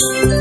মাঝি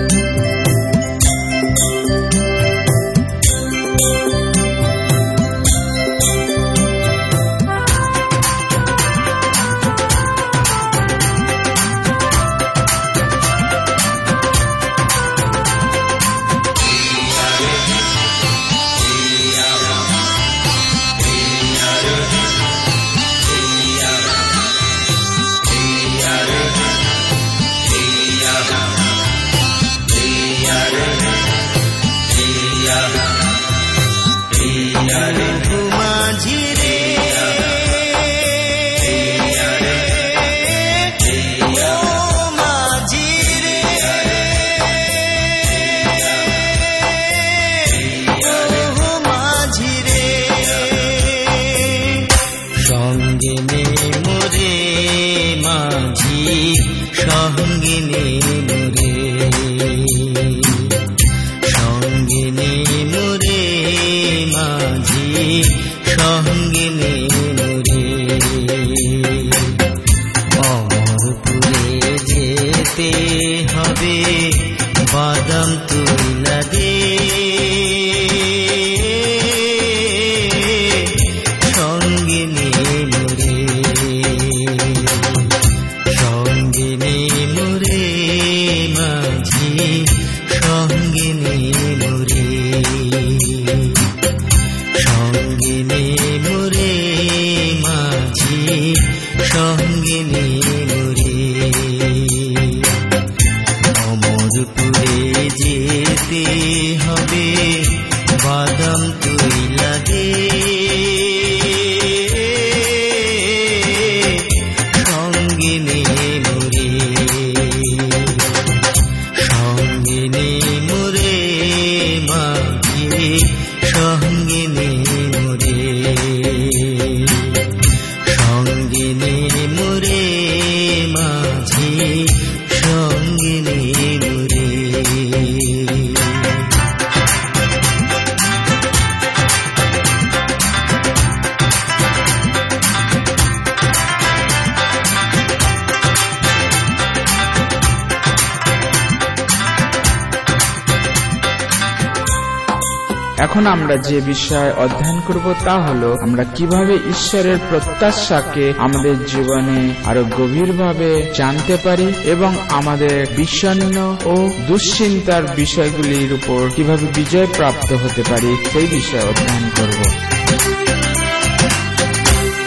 এখন আমরা যে বিষয় অধ্যয়ন করব তা হল, আমরা কীভাবে ঈশ্বরের প্রত্যাশাকে আমাদের জীবনে আরও গভীরভাবে জানতে পারি এবং আমাদের বিষণ্ণ ও দুশ্চিন্তার বিষয়গুলির উপর কীভাবে বিজয় প্রাপ্ত হতে পারি সেই বিষয়ে অধ্যয়ন করব।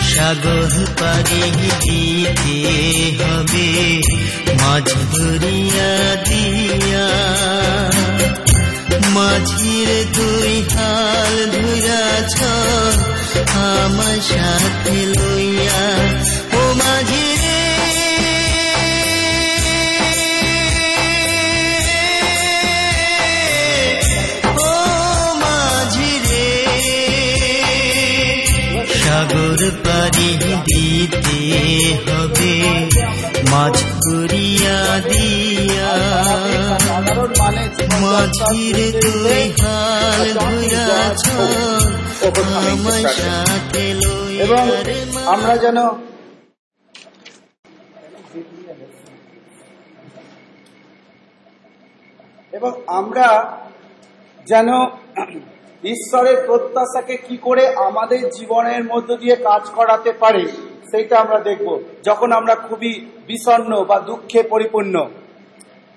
সাগর পারি দিতে হবে ধরিয়া দিয়া মাঝির দুই হাল ধুরাছ আমার সাথে লইয়া ও মাঝি সাগর পারি দিতে হবে। মাছ করিয়া দিয়া। মাঝির দুই হাল ধুরাছ আমার সাথে এবং আমরা যেন এবং আমরা যেন ঈশ্বরের প্রত্যাশাকে কি করে আমাদের জীবনের মধ্য দিয়ে কাজ করাতে পারে সেইটা আমরা দেখব যখন আমরা খুবই বিষণ্ণ বা দুঃখে পরিপূর্ণ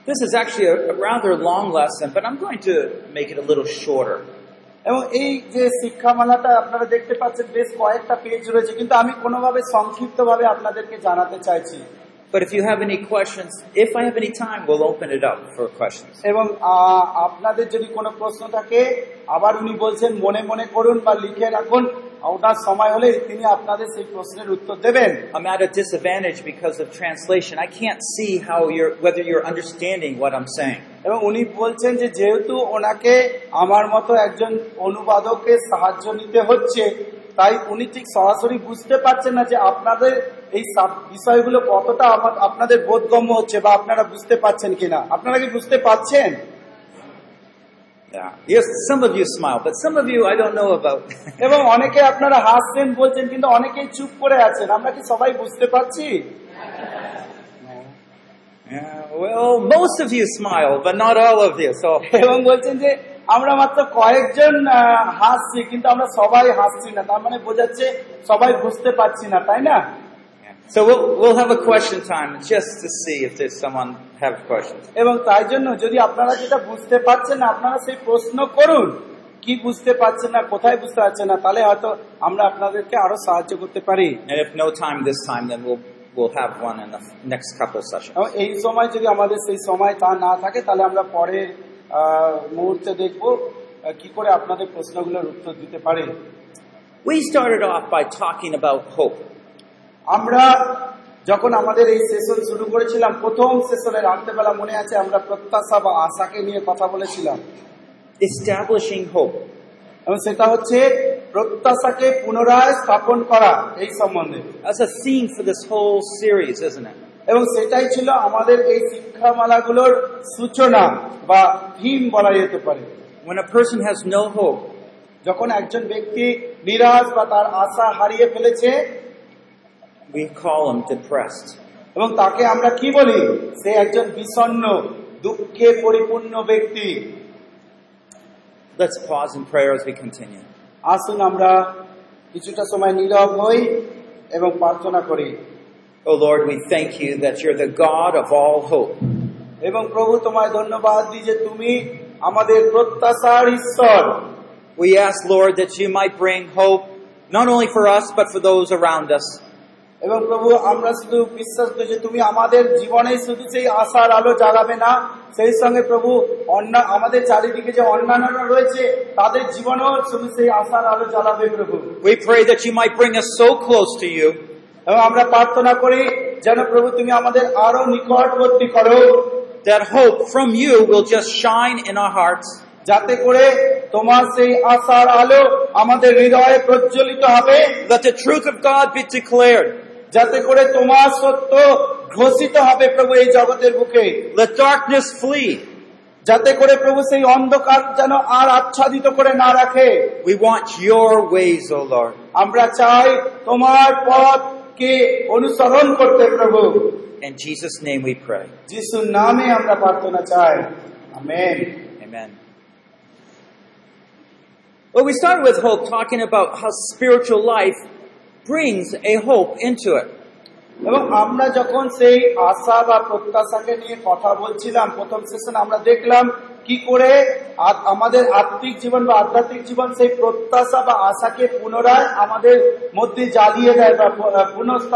This is actually a, a rather long lesson, but I'm going to make it a little shorter. এবং এই যে শিক্ষামালাটা আপনারা দেখতে পাচ্ছেন বেশ কয়েকটা পেজ রয়েছে কিন্তু আমি কোনোভাবে সংক্ষিপ্তভাবে আপনাদেরকে জানাতে চাইছি But if you have any questions, if I have any time, we'll open it up for questions. এবং আহ, আপনাদের যদি কোনো প্রশ্ন থাকে আবার উনি বলছেন মনে মনে করুন বা লিখে রাখুন ওনার সময় হলে তিনি আপনাদের সেই প্রশ্নের উত্তর দেবেন I'm at a disadvantage because of translation. I can't see how you're, whether you're understanding what I'm saying. এবং উনি বলছেন যে যেহেতু ওনাকে আমার মতো একজন অনুবাদকের সাহায্য নিতে হচ্ছে তাই উনি ঠিক সরাসরি বুঝতে পারছেন না যে আপনাদের এই বিষয়গুলো কতটা আপনাদের বোধগম্য হচ্ছে বা আপনারা বুঝতে পারছেন কিনা আপনারা কি বুঝতে পারছেন Yeah. Yes, some of you smile, but some of you I don't know about. এবং অনেকে আপনারা হাসছেন বলছেন কিন্তু অনেকেই চুপ করে আছেন আমরা কি সবাই বুঝতে পারছি well, most of you smile, but not all of you. So এবং বলছেন যে আমরা মাত্র কয়েকজন হাসছি কিন্তু আমরা সবাই হাসছি না তার মানে বোঝাচ্ছে সবাই বুঝতে পারছি না তাই না So we'll, we'll have a question time just to see if there's someone have questions. এবং তাই জন্য যদি আপনারা যেটা বুঝতে পারছেন না আপনারা সেই প্রশ্ন করুন কি বুঝতে পারছেন না কোথায় বুঝতে পারছেন না তাহলে হয়তো আমরা আপনাদেরকে আরও সাহায্য করতে পারি And if no time this time, then we'll, we'll have one in the next couple sessions. এই সময় যদি আমাদের সেই সময় তা না থাকে তাহলে আমরা আহ, মুহূর্তে দেখব কি করে আপনাদের প্রশ্নগুলোর উত্তর দিতে পারি We started off by talking about hope. আমরা যখন আমাদের এই সেশন শুরু করেছিলাম প্রথম সেশনে রাত্রেবেলা মনে আছে আমরা প্রত্যাশা বা আশাকে নিয়ে কথা বলেছিলাম Establishing hope. এবং সেটা হচ্ছে প্রত্যাশাকে পুনরায় স্থাপন করা এই সম্বন্ধে That's a theme for this whole series, isn't it? এবং সেটাই ছিল আমাদের এই শিক্ষামালাগুলোর সূচনা বা থিম বলা যেতে পারে When a person has no hope, যখন একজন ব্যক্তি নিরাশ বা তার আশা হারিয়ে ফেলেছে we call him depressed. এবং তাকে আমরা কি বলি সে একজন বিষণ্ণ দুঃখে পরিপূর্ণ ব্যক্তি Let's pause in prayer as we continue. আসুন আমরা কিছুটা সময় নীরব হই এবং প্রার্থনা করি Oh Lord, we thank you that you're the God of all hope. এবং প্রভু তোমায় ধন্যবাদ দিই যে তুমি আমাদের প্রত্যাশার ঈশ্বর We ask, Lord, that you might bring hope not only for us, but for those around us. এবং প্রভু আমরা শুধু বিশ্বাস করি যে তুমি আমাদের জীবনে শুধু সেই আশার আলো জ্বালাবে না সেই সঙ্গে প্রভু অন্য আমাদের চারিদিকে যে অন্যান্যরা রয়েছে তাদের জীবনেও শুধু সেই আশার আলো জ্বালাবে প্রভু We pray that you might bring us so close to you এবং আমরা প্রার্থনা করি যেন প্রভু তুমি আমাদের আরও নিকটবর্তী করো that hope from you will just shine in our hearts যাতে করে তোমার সেই আশার আলো আমাদের হৃদয়ে প্রজ্বলিত হবে Let the truth of God be declared. যাতে করে তোমার সত্য ঘোষিত হবে প্রভু এই জগতের বুকে Let darkness flee. যাতে করে প্রভু সেই অন্ধকার যেন আর আচ্ছাদিত করে না রাখে We want your ways, O Lord. আমরা চাই তোমার পথকে অনুসরণ করতে প্রভু In Jesus' name we pray. যিশুর নামে আমরা প্রার্থনা চাই amen Amen. Well, we started with hope, talking about how spiritual life brings a hope into it. এবং আমরা যখন সেই আশা বা প্রত্যাশাকে নিয়ে কথা বলছিলাম প্রথম সেশন আমরা দেখলাম কি করে আমাদের আত্মিক জীবন বা আধ্যাত্মিক জীবন সেই প্রত্যাশা বা আশাকে পুনরায় আমাদের মধ্যে জ্বালিয়ে দেয় বা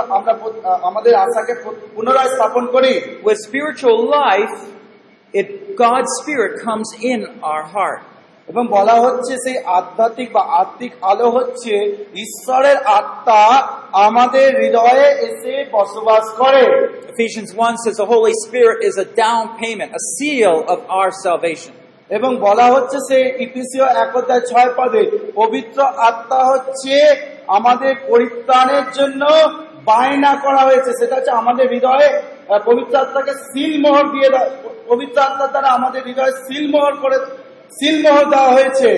আমরা আমাদের আশাকে পুনরায় স্থাপন করি With spiritual life, it, God's Spirit comes in our heart. এবং বলা হচ্ছে সেই আধ্যাত্মিক বা আত্মিক আলো হচ্ছে ঈশ্বরের আত্মা আমাদের হৃদয়ে এসে বসবাস করে। Ephesians 1 says the Holy Spirit is a down payment, a seal of our salvation. এবং বলা হচ্ছে সে ইপিসিও এক অধ্যায় ছয় পদে পবিত্র আত্মা হচ্ছে আমাদের পরিত্রাণের জন্য বায়না করা হয়েছে। সেটা হচ্ছে আমাদের হৃদয়ে পবিত্র আত্মাকে সিলমোহর দিয়ে দেওয়া- পবিত্র আত্মার দ্বারা আমাদের হৃদয়ে সিলমোহর করে সিলমোহর দেওয়া হয়েছে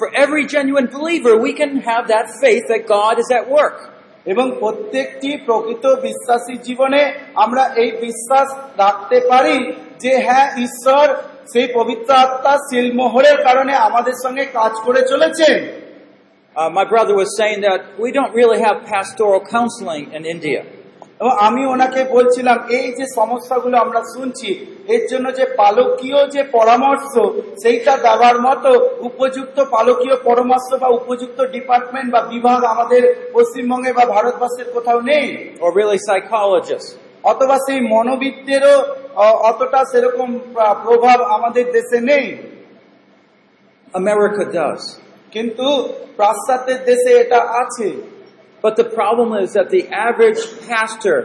For every genuine believer, we can have that faith that God is at work. এবং প্রত্যেকটি প্রকৃত বিশ্বাসী জীবনে আমরা এই বিশ্বাস রাখতে পারি যে হ্যাঁ ঈশ্বর সেই পবিত্র আত্মা সিলমোহরের কারণে আমাদের সঙ্গে কাজ করে চলেছেন Uh, my brother was saying that we don't really have pastoral counseling in India. এবং আমি ওনাকে বলছিলাম এই যে সমস্যাগুলো আমরা শুনছি এর জন্য যে পালকীয় যে পরামর্শ সেইটা দেওয়ার মতো উপযুক্ত পালকীয় পরামর্শ বা উপযুক্ত ডিপার্টমেন্ট বা বিভাগ আমাদের পশ্চিমবঙ্গে বা ভারতবর্ষের কোথাও নেই. অথবা সেই মনোবিদদেরও অ- অতটা সেরকম প্রভাব আমাদের দেশে নেই does. কিন্তু পাশ্চাত্যের দেশে এটা আছে But the problem is that the average pastor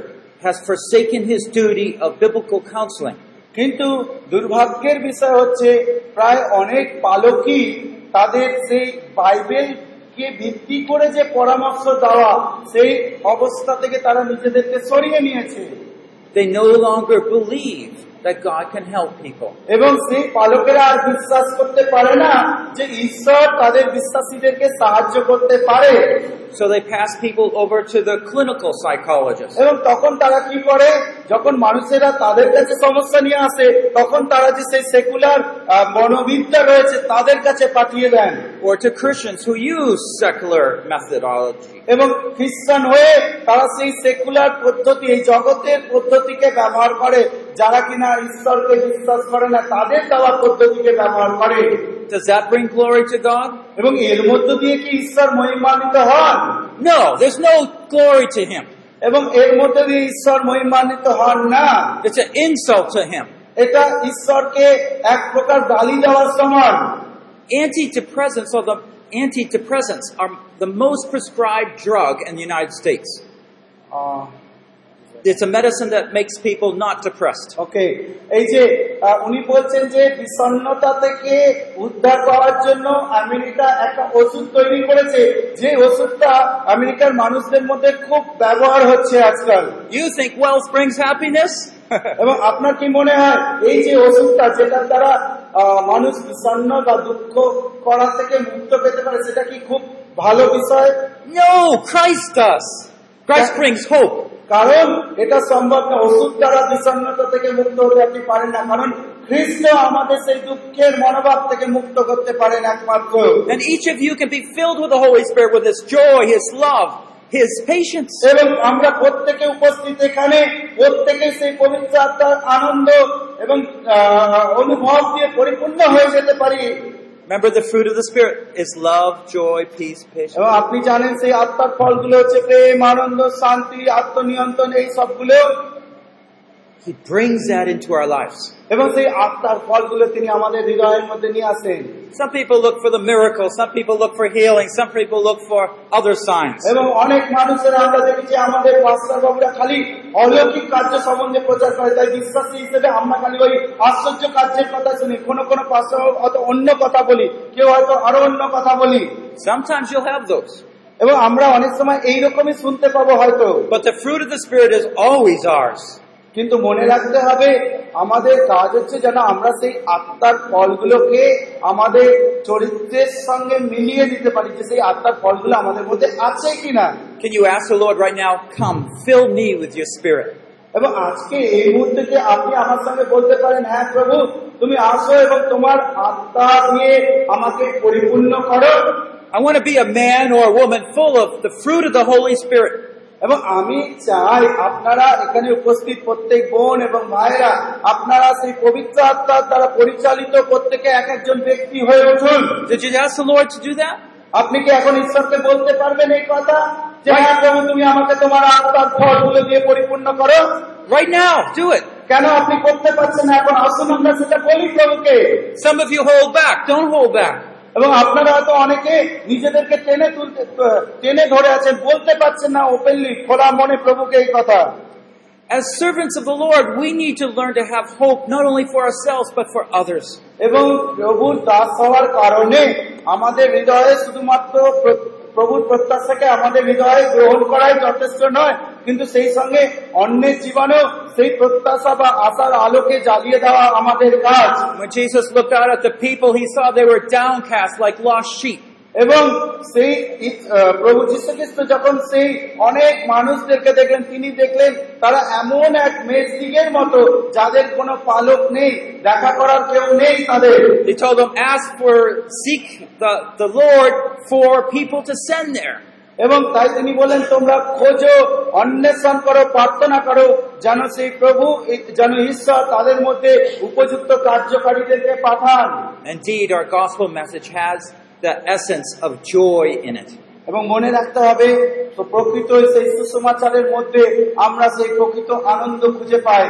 has forsaken his duty of biblical counseling. কিন্তু দুর্ভাগ্যের বিষয় হচ্ছে প্রায় অনেক পালকই তাদের সেই বাইবেলকে ভিত্তি করে যে পরামর্শ দেওয়া সেই অবস্থা থেকে তারা নিজেদেরকে সরিয়ে নিয়েছে They no longer believe that God can help people. এবং সেই পালকেরা আর বিশ্বাস করতে পারে না যে ঈশ্বর তাদের বিশ্বাসীদেরকে সাহায্য করতে পারে So they pass people over to the clinical psychologist. এবং তখন তারা কি করে যখন মানুষেরা তাদের কাছে সমস্যা নিয়ে আসে তখন তারা যে সেই সেকুলার মনোবিদ্যা রয়েছে তাদের কাছে পাঠিয়ে দেন Or to Christians who use secular methodology. এবং খ্রিস্টান হয়ে তারা সেই সেকুলার পদ্ধতি এই জগতের পদ্ধতিকে ব্যবহার করে যারা কিনা ঈশ্বরকে বিশ্বাস করে না তাদের দেওয়া পদ্ধতিকে ব্যবহার করে Does that bring glory to God? এবং এর মধ্য দিয়ে কি ঈশ্বর মহিমান্বিত হন No, there's no glory to Him. এবং এর মধ্যে দিয়ে ঈশ্বর মহিমান্বিত হন না It's an insult to Him. এটা ঈশ্বরকে এক প্রকার গালি দেওয়ার সমান Antidepressants or the antidepressants are the most prescribed drug in the United States. Ah, It's a medicine that makes people not depressed. ওকে এই যে আহ, উনি বলছেন যে বিষণ্ণতা থেকে উদ্ধার পাওয়ার জন্য আমেরিকা একটা ওষুধ তৈরি করেছে যে ওষুধটা আমেরিকার মানুষদের মধ্যে খুব ব্যবহার হচ্ছে আজকাল You think wealth brings happiness? এবং আপনার কি মনে হয় এই যে ওষুধটা যেটার দ্বারা মানুষ বিষণ্ণ বা দুঃখ করা থেকে মুক্ত পেতে পারে সেটা কি খুব ভালো বিষয় no, Christ does. Christ brings hope. কারণ এটা সম্ভব না ওষুধ দ্বারা বিষণ্ণতা থেকে মুক্ত হতে আপনি পারেন না। কারণ খ্রিস্ট আমাদের সেই দুঃখের মনোভাব থেকে মুক্ত করতে পারেন একমাত্র। And each of you can be filled with the Holy Spirit with His joy, His love, His patience. এবং আমরা প্রত্যেকে উপস্থিত এখানে প্রত্যেকে সেই পবিত্র আত্মার আনন্দ এবং অনুভব দিয়ে পরিপূর্ণ হয়ে যেতে পারি। Remember the fruit of the Spirit is love, joy, peace, patience. এবং আপনি জানেন সেই আত্মার ফলগুলো হচ্ছে প্রেম আনন্দ শান্তি আত্মনিয়ন্ত্রণ এই সবগুলো He brings that into our lives. এবং সেই আত্মার ফলগুলো তিনি আমাদের হৃদয়ের মধ্যে নিয়ে আসেন Some people look for the miracle, some people look for healing, some people look for other signs. এবং অনেক মানুষের আমরা দেখেছি আমাদের পাস্টার বাবুরা খালি অলৌকিক কার্য সম্বন্ধে প্রচার করে তাই বিশ্বাসী হিসেবে আমরা খালি ওই আশ্চর্য কার্যের কথা শুনি কোনো কোনো পাস্টার বাবু হয়তো অন্য কথা বলি কেউ হয়তো আরও অন্য কথা বলি Sometimes you'll have those. এবং আমরা অনেক সময় এইরকমই শুনতে পাবো হয়তো But the fruit of the Spirit is always ours. কিন্তু মনে রাখতে হবে আমাদের কাজ হচ্ছে যেন আমরা সেই আত্মার ফলগুলোকে আমাদের চরিত্রের সঙ্গে মিলিয়ে দিতে পারি যে সেই আত্মার ফলগুলো আমাদের মধ্যে আছে কিনা Can you ask the Lord right now, come, fill me with your Spirit? এবং আজকে এই মুহূর্তে যে আপনি আমার সঙ্গে বলতে পারেন হ্যাঁ প্রভু তুমি আসো এবং তোমার আত্মা দিয়ে আমাকে পরিপূর্ণ করো I want to be a man or a woman full of the fruit of the Holy Spirit. এবং আমি চাই আপনারা এখানে উপস্থিত প্রত্যেক বোন এবং ভাইরা আপনারা সেই পবিত্র আত্মার দ্বারা পরিচালিত প্রত্যেকে এক একজন ব্যক্তি হয়ে উঠুন? আপনি কি এখন ঈশ্বরকে বলতে পারবেন এই কথা যে হ্যাঁ প্রভু তুমি আমাকে তোমার আত্মার ফলগুলো দিয়ে পরিপূর্ণ করো Right now, do it. কেন আপনি করতে পারছেন এখন আসুন আমরা সেটা বলি প্রভুকে Some of you hold back. Don't hold back. এবং আপনারা হয়তো অনেকে নিজেদেরকে টেনে তুলতে টেনে ধরে আছেন বলতে পারছেন না ওপেনলি খোলা মনে প্রভুকে এই কথা As servants of the Lord, we need to learn to have hope not only for ourselves but for others. এবং প্রভুর দাস হওয়ার কারণে আমাদের হৃদয়ে শুধুমাত্র প্র- প্রভুর প্রত্যাশাকে আমাদের হৃদয়ে গ্রহণ করাই যথেষ্ট নয় কিন্তু সেই সঙ্গে অন্যের জীবনেও সেই প্রত্যাশা বা আশার আলোকে জ্বালিয়ে দেওয়া আমাদের কাজ When Jesus looked out at the people, he saw they were downcast like lost sheep. এবং সেই প্রভু যীশু খ্রিস্ট যখন সেই অনেক মানুষদেরকে দেখলেন তিনি দেখলেন তারা এমন এক মেষ দিগের মতো যাদের কোনো পালক নেই দেখা করার কেউ নেই তাদের He told them, ask for, seek the, the Lord for people to send there. এবং তাই তিনি বলেন তোমরা খোঁজো অন্বেষণ করো প্রার্থনা করো যেন সেই প্রভু যেন ঈশ্বর তাদের মধ্যে উপযুক্ত কার্যকারীদেরকে পাঠান Indeed, our gospel message has the essence of joy in it. এবং মনে রাখতে হবে তো প্রকৃত সেই সুসমাচারের মধ্যে আমরা সেই প্রকৃত আনন্দ খুঁজে পাই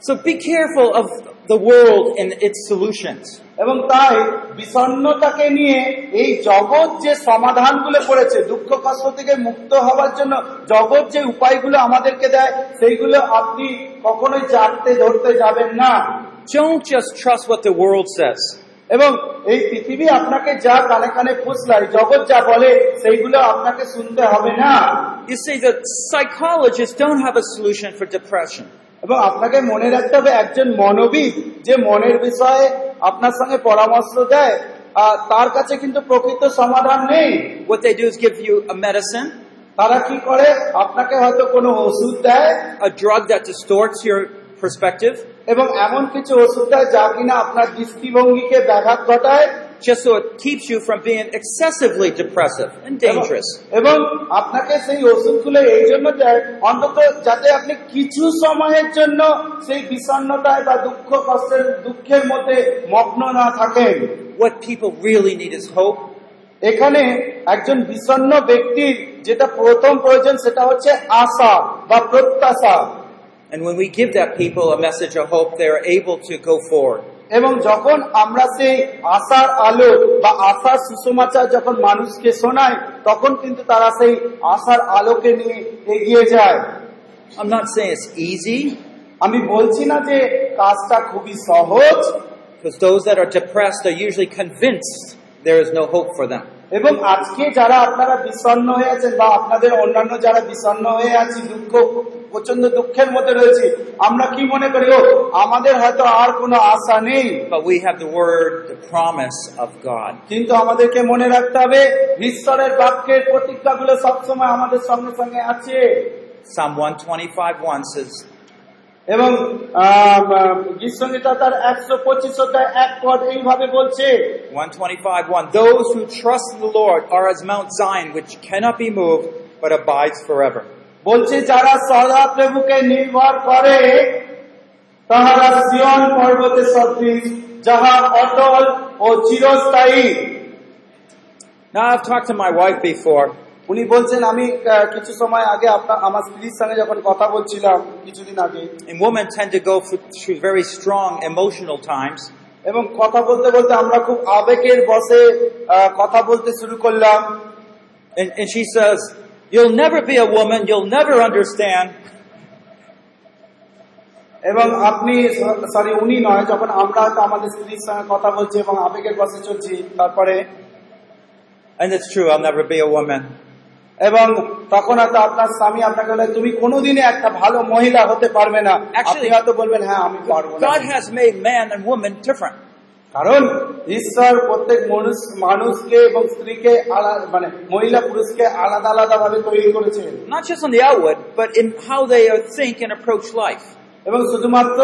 So be careful of the world and its solutions. এবং তাই বিষণ্ণতাকে নিয়ে এই জগৎ যে সমাধানগুলো করেছে দুঃখ কষ্ট থেকে মুক্ত হওয়ার জন্য জগৎ যে উপায়গুলো আমাদেরকে দেয় সেইগুলো আপনি কখনোই জানতে ধরতে যাবেন না Don't just trust what the world says. এবং এই পৃথিবী আপনাকে যা কানে কানে ফুসলায় জগৎ যা বলে সেইগুলো আপনাকে শুনতে হবে না You see, the psychologists don't have a solution for depression. এবং আপনাকে মনে রাখতে হবে একজন মনোবিদ যে মনের বিষয়ে আপনার সঙ্গে পরামর্শ দেয় তার কাছে কিন্তু প্রকৃত সমাধান নেই। What they do is give you a medicine, তারা কি করে? আপনাকে হয়তো কোনো ওষুধ দেয়। A drug that distorts your perspective, এবং এমন কিছু ওষুধ দেয় যা কিনা আপনার দৃষ্টিভঙ্গিকে ব্যাঘাত ঘটায়। just so it keeps you from being excessively depressive and dangerous. এবং আপনাকে সেই ওষুধগুলো এই জন্য দেয় অন্তত যাতে আপনি কিছু সময়ের জন্য সেই বিষণ্ণতায় বা দুঃখ কষ্টের দুঃখের মধ্যে মগ্ন না থাকেন What people really need is hope, এখানে একজন বিষণ্ণ ব্যক্তির যেটা প্রথম প্রয়োজন সেটা হচ্ছে আশা বা প্রত্যাশা and when we give that people a message of hope, they are able to go forward. এবং যখন আমরা সেই আশার আলো বা আশার সুষমাচার যখন মানুষকে শোনায় তখন কিন্তু তারা সেই আশার আলোকে নিয়ে এগিয়ে যায়। ইজি আমি বলছি না যে কাজটা খুবই সহজ। Because those that are depressed are usually convinced there is no hope for them. এবং আজকে যারা আপনারা বিষণ্ণ হয়ে আছেন বা আপনাদের অন্যান্য যারা বিষণ্ণ হয়ে আছি দুঃখ প্রচণ্ড দুঃখের মধ্যে রয়েছে আমরা কি মনে করি? ও আমাদের হয়তো আর কোনো আশা নেই। But we have the word, the promise of God. কিন্তু আমাদেরকে মনে রাখতে হবে ঈশ্বরের বাক্যের প্রতিজ্ঞাগুলো সবসময় আমাদের সঙ্গে সঙ্গে আছে। Psalm 125 1 says, এবং গীতসঙ্গীতা তার একশো পঁচিশ অধ্যায় এক পদ এইভাবে বলছে 125 1 Those who trust in the Lord are as Mount Zion, which cannot be moved, but abides forever. বলছে যারা সদা প্রভুকে নির্ভর করে তাহারা সিয়ন পর্বতে সদৃশ যাহা অটল ও চিরস্থায়ী Now, I've talked to my wife before, উনি বলছেন আমি আহ, কিছু সময় আগে আপনার আমার স্ত্রীর সঙ্গে যখন কথা বলছিলাম কিছুদিন আগে and women tend to go through through very strong emotional times. এবং কথা বলতে বলতে আমরা খুব আবেগের বসে আহ, কথা বলতে শুরু করলাম And, and she says, You'll never be a woman, you'll never understand. এবং আপনি সরি উনি নয় যখন আমরা হয়তো আমাদের স্ত্রীর সঙ্গে কথা বলছি এবং আবেগের বসে চলছি তারপরে And it's true, I'll never be a woman. এবং তখন হয়তো আপনার স্বামী আপনাকে বলে তুমি কোনোদিনই একটা ভালো মহিলা হতে পারবে না আপনি হয়তো বলবেন হ্যাঁ আমি পারব না God has made man and woman different. কারণ ঈশ্বর প্রত্যেক মানুষ মানুষকে এবং স্ত্রীকে আলাদা মানে মহিলা পুরুষকে আলাদা আলাদা ভাবে তৈরি করেছেন Not just on the outward, but in how they think and approach life. এবং শুধুমাত্র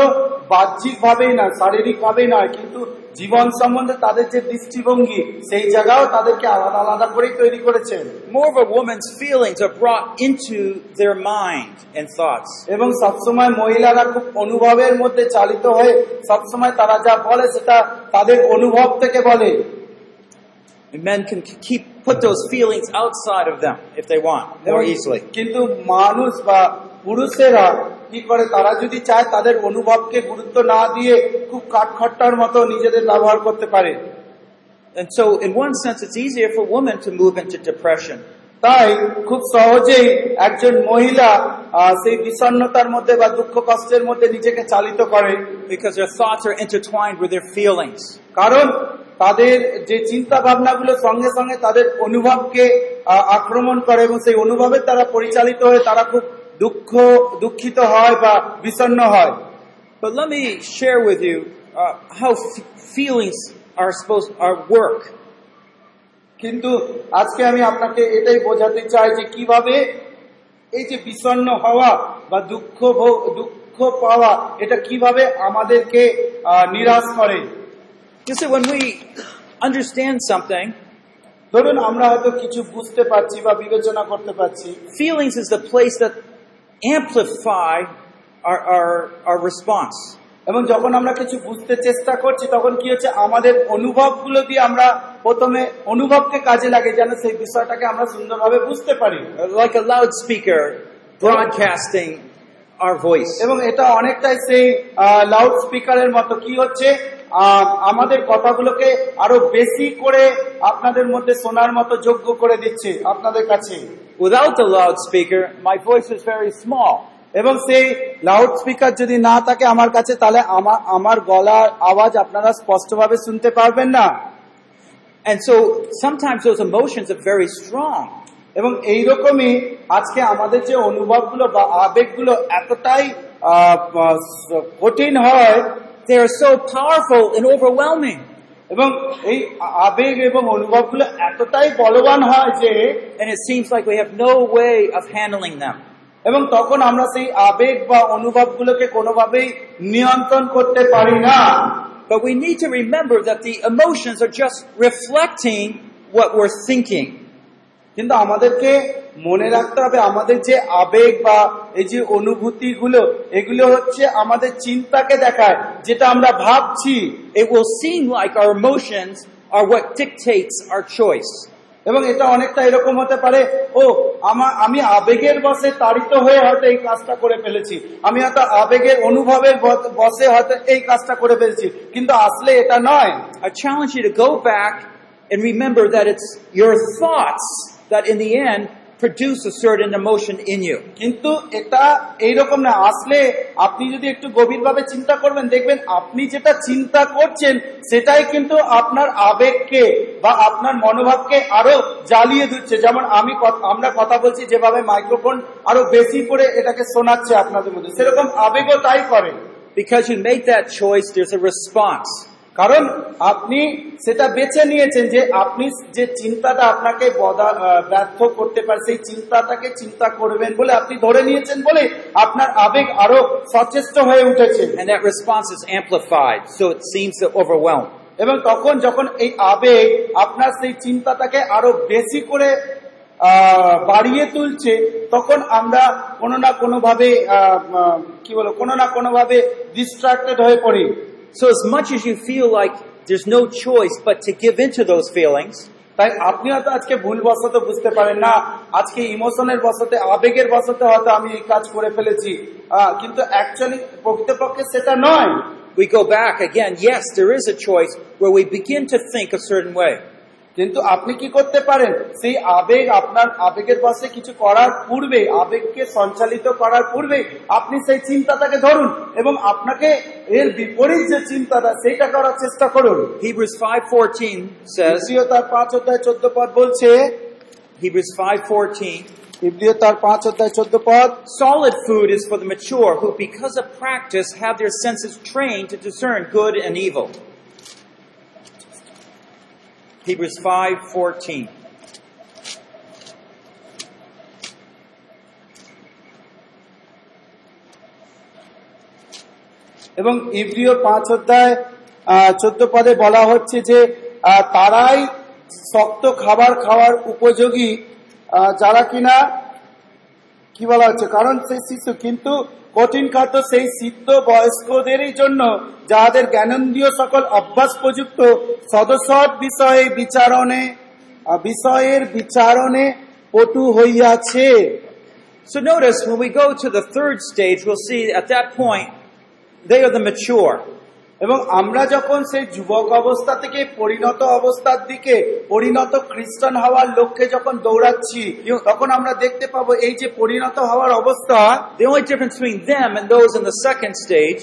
বাহ্যিক ভাবেই না শারীরিক ভাবেই নয় কিন্তু জীবন সম্বন্ধে তাদের যে দৃষ্টিভঙ্গি সেই জায়গাও তাদেরকে আলাদা আলাদা করেই তৈরি করেছেন More of a woman's feelings are brought into their mind and thoughts. এবং সবসময় মহিলারা খুব অনুভবের মধ্যে চালিত হয়ে সবসময় তারা যা বলে সেটা তাদের অনুভব থেকে বলে And men can keep put those feelings outside of them if they want more easily. কিন্তু মানুষ বা পুরুষেরা কি করে তারা যদি চায় তাদের অনুভবকে গুরুত্ব না দিয়ে খুব কাঠখট্টার মতো নিজেদের ব্যবহার করতে পারে And so, in one sense, it's easier for women to move into depression. তাই খুব সহজেই একজন মহিলা সেই বিষণ্ণতার মধ্যে বা দুঃখ কষ্টের মধ্যে নিজেকে চালিত করে because their thoughts are intertwined with their feelings. কারণ তাদের যে চিন্তা ভাবনাগুলো সঙ্গে সঙ্গে তাদের অনুভবকে আক্রমণ করে এবং সেই অনুভবের দ্বারা পরিচালিত হয়ে তারা খুব দুঃখ দুঃখিত হয় বা বিষণ্ণ হয় But let me share with you uh, how f- feelings are supposed are work. কিন্তু আজকে আমি আপনাকে এটাই বোঝাতে চাই যে কীভাবে এই যে বিষণ্ণ হওয়া বা দুঃখ দুঃখ পাওয়া এটা কীভাবে আমাদেরকে নিরাশ করে You see, when we understand something, ধরুন আমরা হয়তো কিছু বুঝতে পারছি বা বিবেচনা করতে পারছি feelings is the place that amplify our, our, our response. এবং যখন আমরা কিছু বুঝতে চেষ্টা করছি তখন কি হচ্ছে আমাদের অনুভবগুলো দিয়ে আমরা প্রথমে অনুভবকে কাজে লাগে যেন সেই বিষয়টাকে আমরা সুন্দরভাবে বুঝতে পারি Like loudspeaker broadcasting our voice. এবং এটা অনেকটাই সেই লাউড স্পিকারের মতো কি হচ্ছে আমাদের কথাগুলোকে আরও বেশি করে আপনাদের মধ্যে শোনার মতো যোগ্য করে দিচ্ছে আপনাদের কাছে Without loudspeaker my voice is very small. এবং সেই লাউড স্পিকার যদি না থাকে আমার কাছে তাহলে আমার আমার গলার আওয়াজ আপনারা স্পষ্টভাবে শুনতে পারবেন না And so sometimes those emotions are very strong. এবং এইরকমই আজকে আমাদের যে অনুভবগুলো বা আবেগগুলো এতটাই কঠিন হয় They are so powerful and overwhelming. এবং এই আবেগ এবং অনুভবগুলো এতটাই বলবান হয় যে and it seems like we have no way of handling them. এবং তখন আমরা সেই আবেগ বা অনুভবগুলোকে কোনোভাবেই নিয়ন্ত্রণ করতে পারি না But we need to remember that the emotions are just reflecting what we're thinking. কিন্তু আমাদেরকে মনে রাখতে হবে আমাদের যে আবেগ বা এই যে অনুভূতিগুলো এগুলো হচ্ছে আমাদের চিন্তাকে দেখায় যেটা আমরা ভাবছি। It will seem like our emotions are what dictates our choice. এবং এটা অনেকটা এরকম হতে পারে ও আমার আমি আবেগের বসে তাড়িত হয়ে হয়তো এই কাজটা করে ফেলেছি। আমি হয়তো আবেগের অনুভবের বসে হয়তো এই কাজটা করে ফেলেছি। কিন্তু আসলে এটা নয়। I challenge you to go back and remember that it's your thoughts that in the end produce a certain emotion in you. কিন্তু এটা এইরকম না আসলে আপনি যদি একটু গভীরভাবে চিন্তা করবেন দেখবেন আপনি যেটা চিন্তা করছেন সেটাই কিন্তু আপনার আবেগকে বা আপনার মনোভাবকে আরও জ্বালিয়ে দিচ্ছে যেমন আমি আমরা কথা বলছি যেভাবে মাইক্রোফোন আরও বেশি করে এটাকে শোনাচ্ছে আপনাদের মধ্যে সেরকম আবেগও তাই করে Because you make that choice, there's a response. কারণ আপনি সেটা বেছে নিয়েছেন যে আপনি যে চিন্তাটা আপনাকে ব্যর্থ করতে পারে সেই চিন্তাটাকে চিন্তা করবেন বলে আপনি ধরে নিয়েছেন বলে আপনার আবেগ আরও সচেষ্ট হয়ে উঠেছে And that response is amplified, so it seems to overwhelm. এবং তখন যখন এই আবেগ আপনার সেই চিন্তাটাকে আরও বেশি করে বাড়িয়ে তুলছে তখন আমরা কোনো না কোনো ভাবে আহ, আহ, কি বলো কোনো না কোনোভাবে ডিস্ট্রাক্টেড হয়ে পড়ি So as much as you feel like there's no choice but to give into those feelings, তাই আপনি হয়তো আজকে ভুল বশত বুঝতে পারেন না আজকে ইমোশনের বশতে আবেগের বশতে হয়তো আমি এই কাজ করে ফেলেছি আহ, কিন্তু অ্যাকচুয়ালি প্রকৃতপক্ষে সেটা নয় we go back again. Yes, there is a choice where we begin to think a certain way. কিন্তু আপনি কি করতে পারেন? সেই আবেগ আপনার আবেগের পাশে কিছু করার পূর্বে আবেগকে সঞ্চালিত করার পূর্বে আপনি সেই চিন্তাটাকে ধরুন এবং আপনাকে এর বিপরীত যে চিন্তাটা সেইটা করার চেষ্টা করুন। Hebrews 5:14 says, তার পাঁচ অধ্যায় চোদ্দ পদ বলছে। Hebrews 5:14, ইব্রিয় তার পাঁচ অধ্যায় চোদ্দ পদ। Solid food is for the mature who because of practice have their senses trained to discern good and evil. Hebrews 5:14. এবং ইব্রিয় পাঁচ অধ্যায় চোদ্দ পদে বলা হচ্ছে যে তারাই শক্ত খাবার খাওয়ার উপযোগী যারা কিনা, কি বলা হচ্ছে কারণ সেই শিশু, কিন্তু কঠিন খাদ্য সেই সিদ্ধ বয়স্কদেরই জন্য যাদের জ্ঞানেন্দ্রীয় সকল অভ্যাস প্রযুক্ত সদস্য বিষয়ে বিচারণে বিষয়ের বিচারণে পটু হইয়াছে So notice when we go to the third stage, we'll see at that point they are the mature. এবং আমরা যখন সেই যুবক অবস্থা থেকে পরিণত অবস্থার দিকে পরিণত খ্রিস্টান হওয়ার লক্ষ্যে যখন দৌড়াচ্ছি তখন আমরা দেখতে পাবো এই যে পরিণত হওয়ার অবস্থা The only difference between them and those in the second stage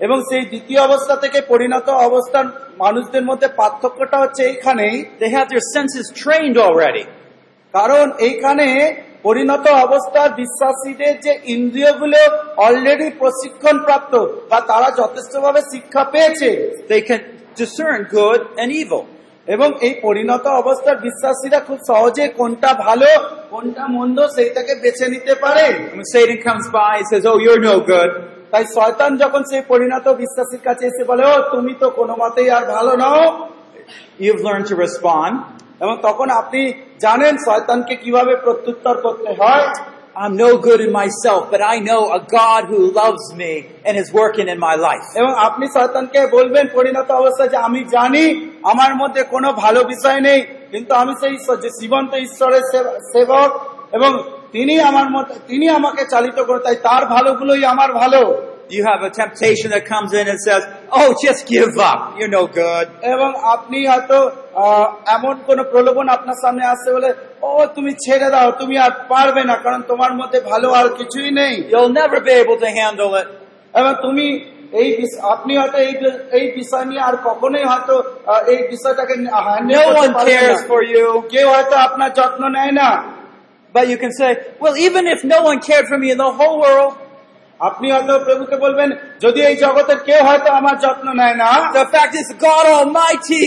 এবং সেই দ্বিতীয় অবস্থা থেকে পরিণত অবস্থার মানুষদের মধ্যে পার্থক্যটা হচ্ছে এইখানেই they have their senses trained already. কারণ এইখানে পরিণত অবস্থার বিশ্বাসীদের যে ইন্দ্রিয়গুলো অলরেডি প্রশিক্ষণ প্রাপ্ত বা তারা যথেষ্টভাবে শিক্ষা পেয়েছে They can discern good and evil. এবং এই পরিণত অবস্থার বিশ্বাসীরা খুব সহজে কোনটা ভালো কোনটা মন্দ সেইটাকে বেছে নিতে পারে When Satan comes by, he says, Oh, you're no good. তাই শয়তান যখন সেই পরিণত বিশ্বাসীর কাছে এসে বলে ও তুমি তো কোনো মতেই আর ভালো নও You've learned to respond. এবং তখন আপনি জানেন শয়তানকে কীভাবে প্রত্যুত্তর করতে হয় I'm no good in myself, but I know a God who loves me and is working in my life. এবং আপনি শয়তানকে বলবেন পরিণত অবস্থায় যে আমি জানি আমার মধ্যে কোনো ভালো বিষয় নেই কিন্তু আমি সেই ঈশ্বর যে জীবন্ত ঈশ্বরের সেব- সেবক এবং তিনি আমার মধ্যে তিনি আমাকে চালিত করে তাই তার ভালোগুলোই আমার ভালো You have a temptation that comes in and says, Oh, just give up. You're no good. এবং আপনি হয়তো এমন কোন প্রলোভন আপনার সামনে আসছে বলে ও তুমি ছেড়ে দাও তুমি আর পারবে না কারণ তোমার মধ্যে ভালো আর কিছুই নেই You'll never be able to handle it. এবং তুমি এই আপনি হয়তো এই এই বিষয় নিয়ে আর কখনোই হয়তো এই বিষয়টাকে. কেউ হয়তো আপনার যত্ন নেয় না But you can say, Well, even if no one cared for me in the whole world, আপনি হয়তো প্রভুকে বলবেন যদি এই জগতের কেউ হয়তো আমার যত্ন নেয় না The fact is, God Almighty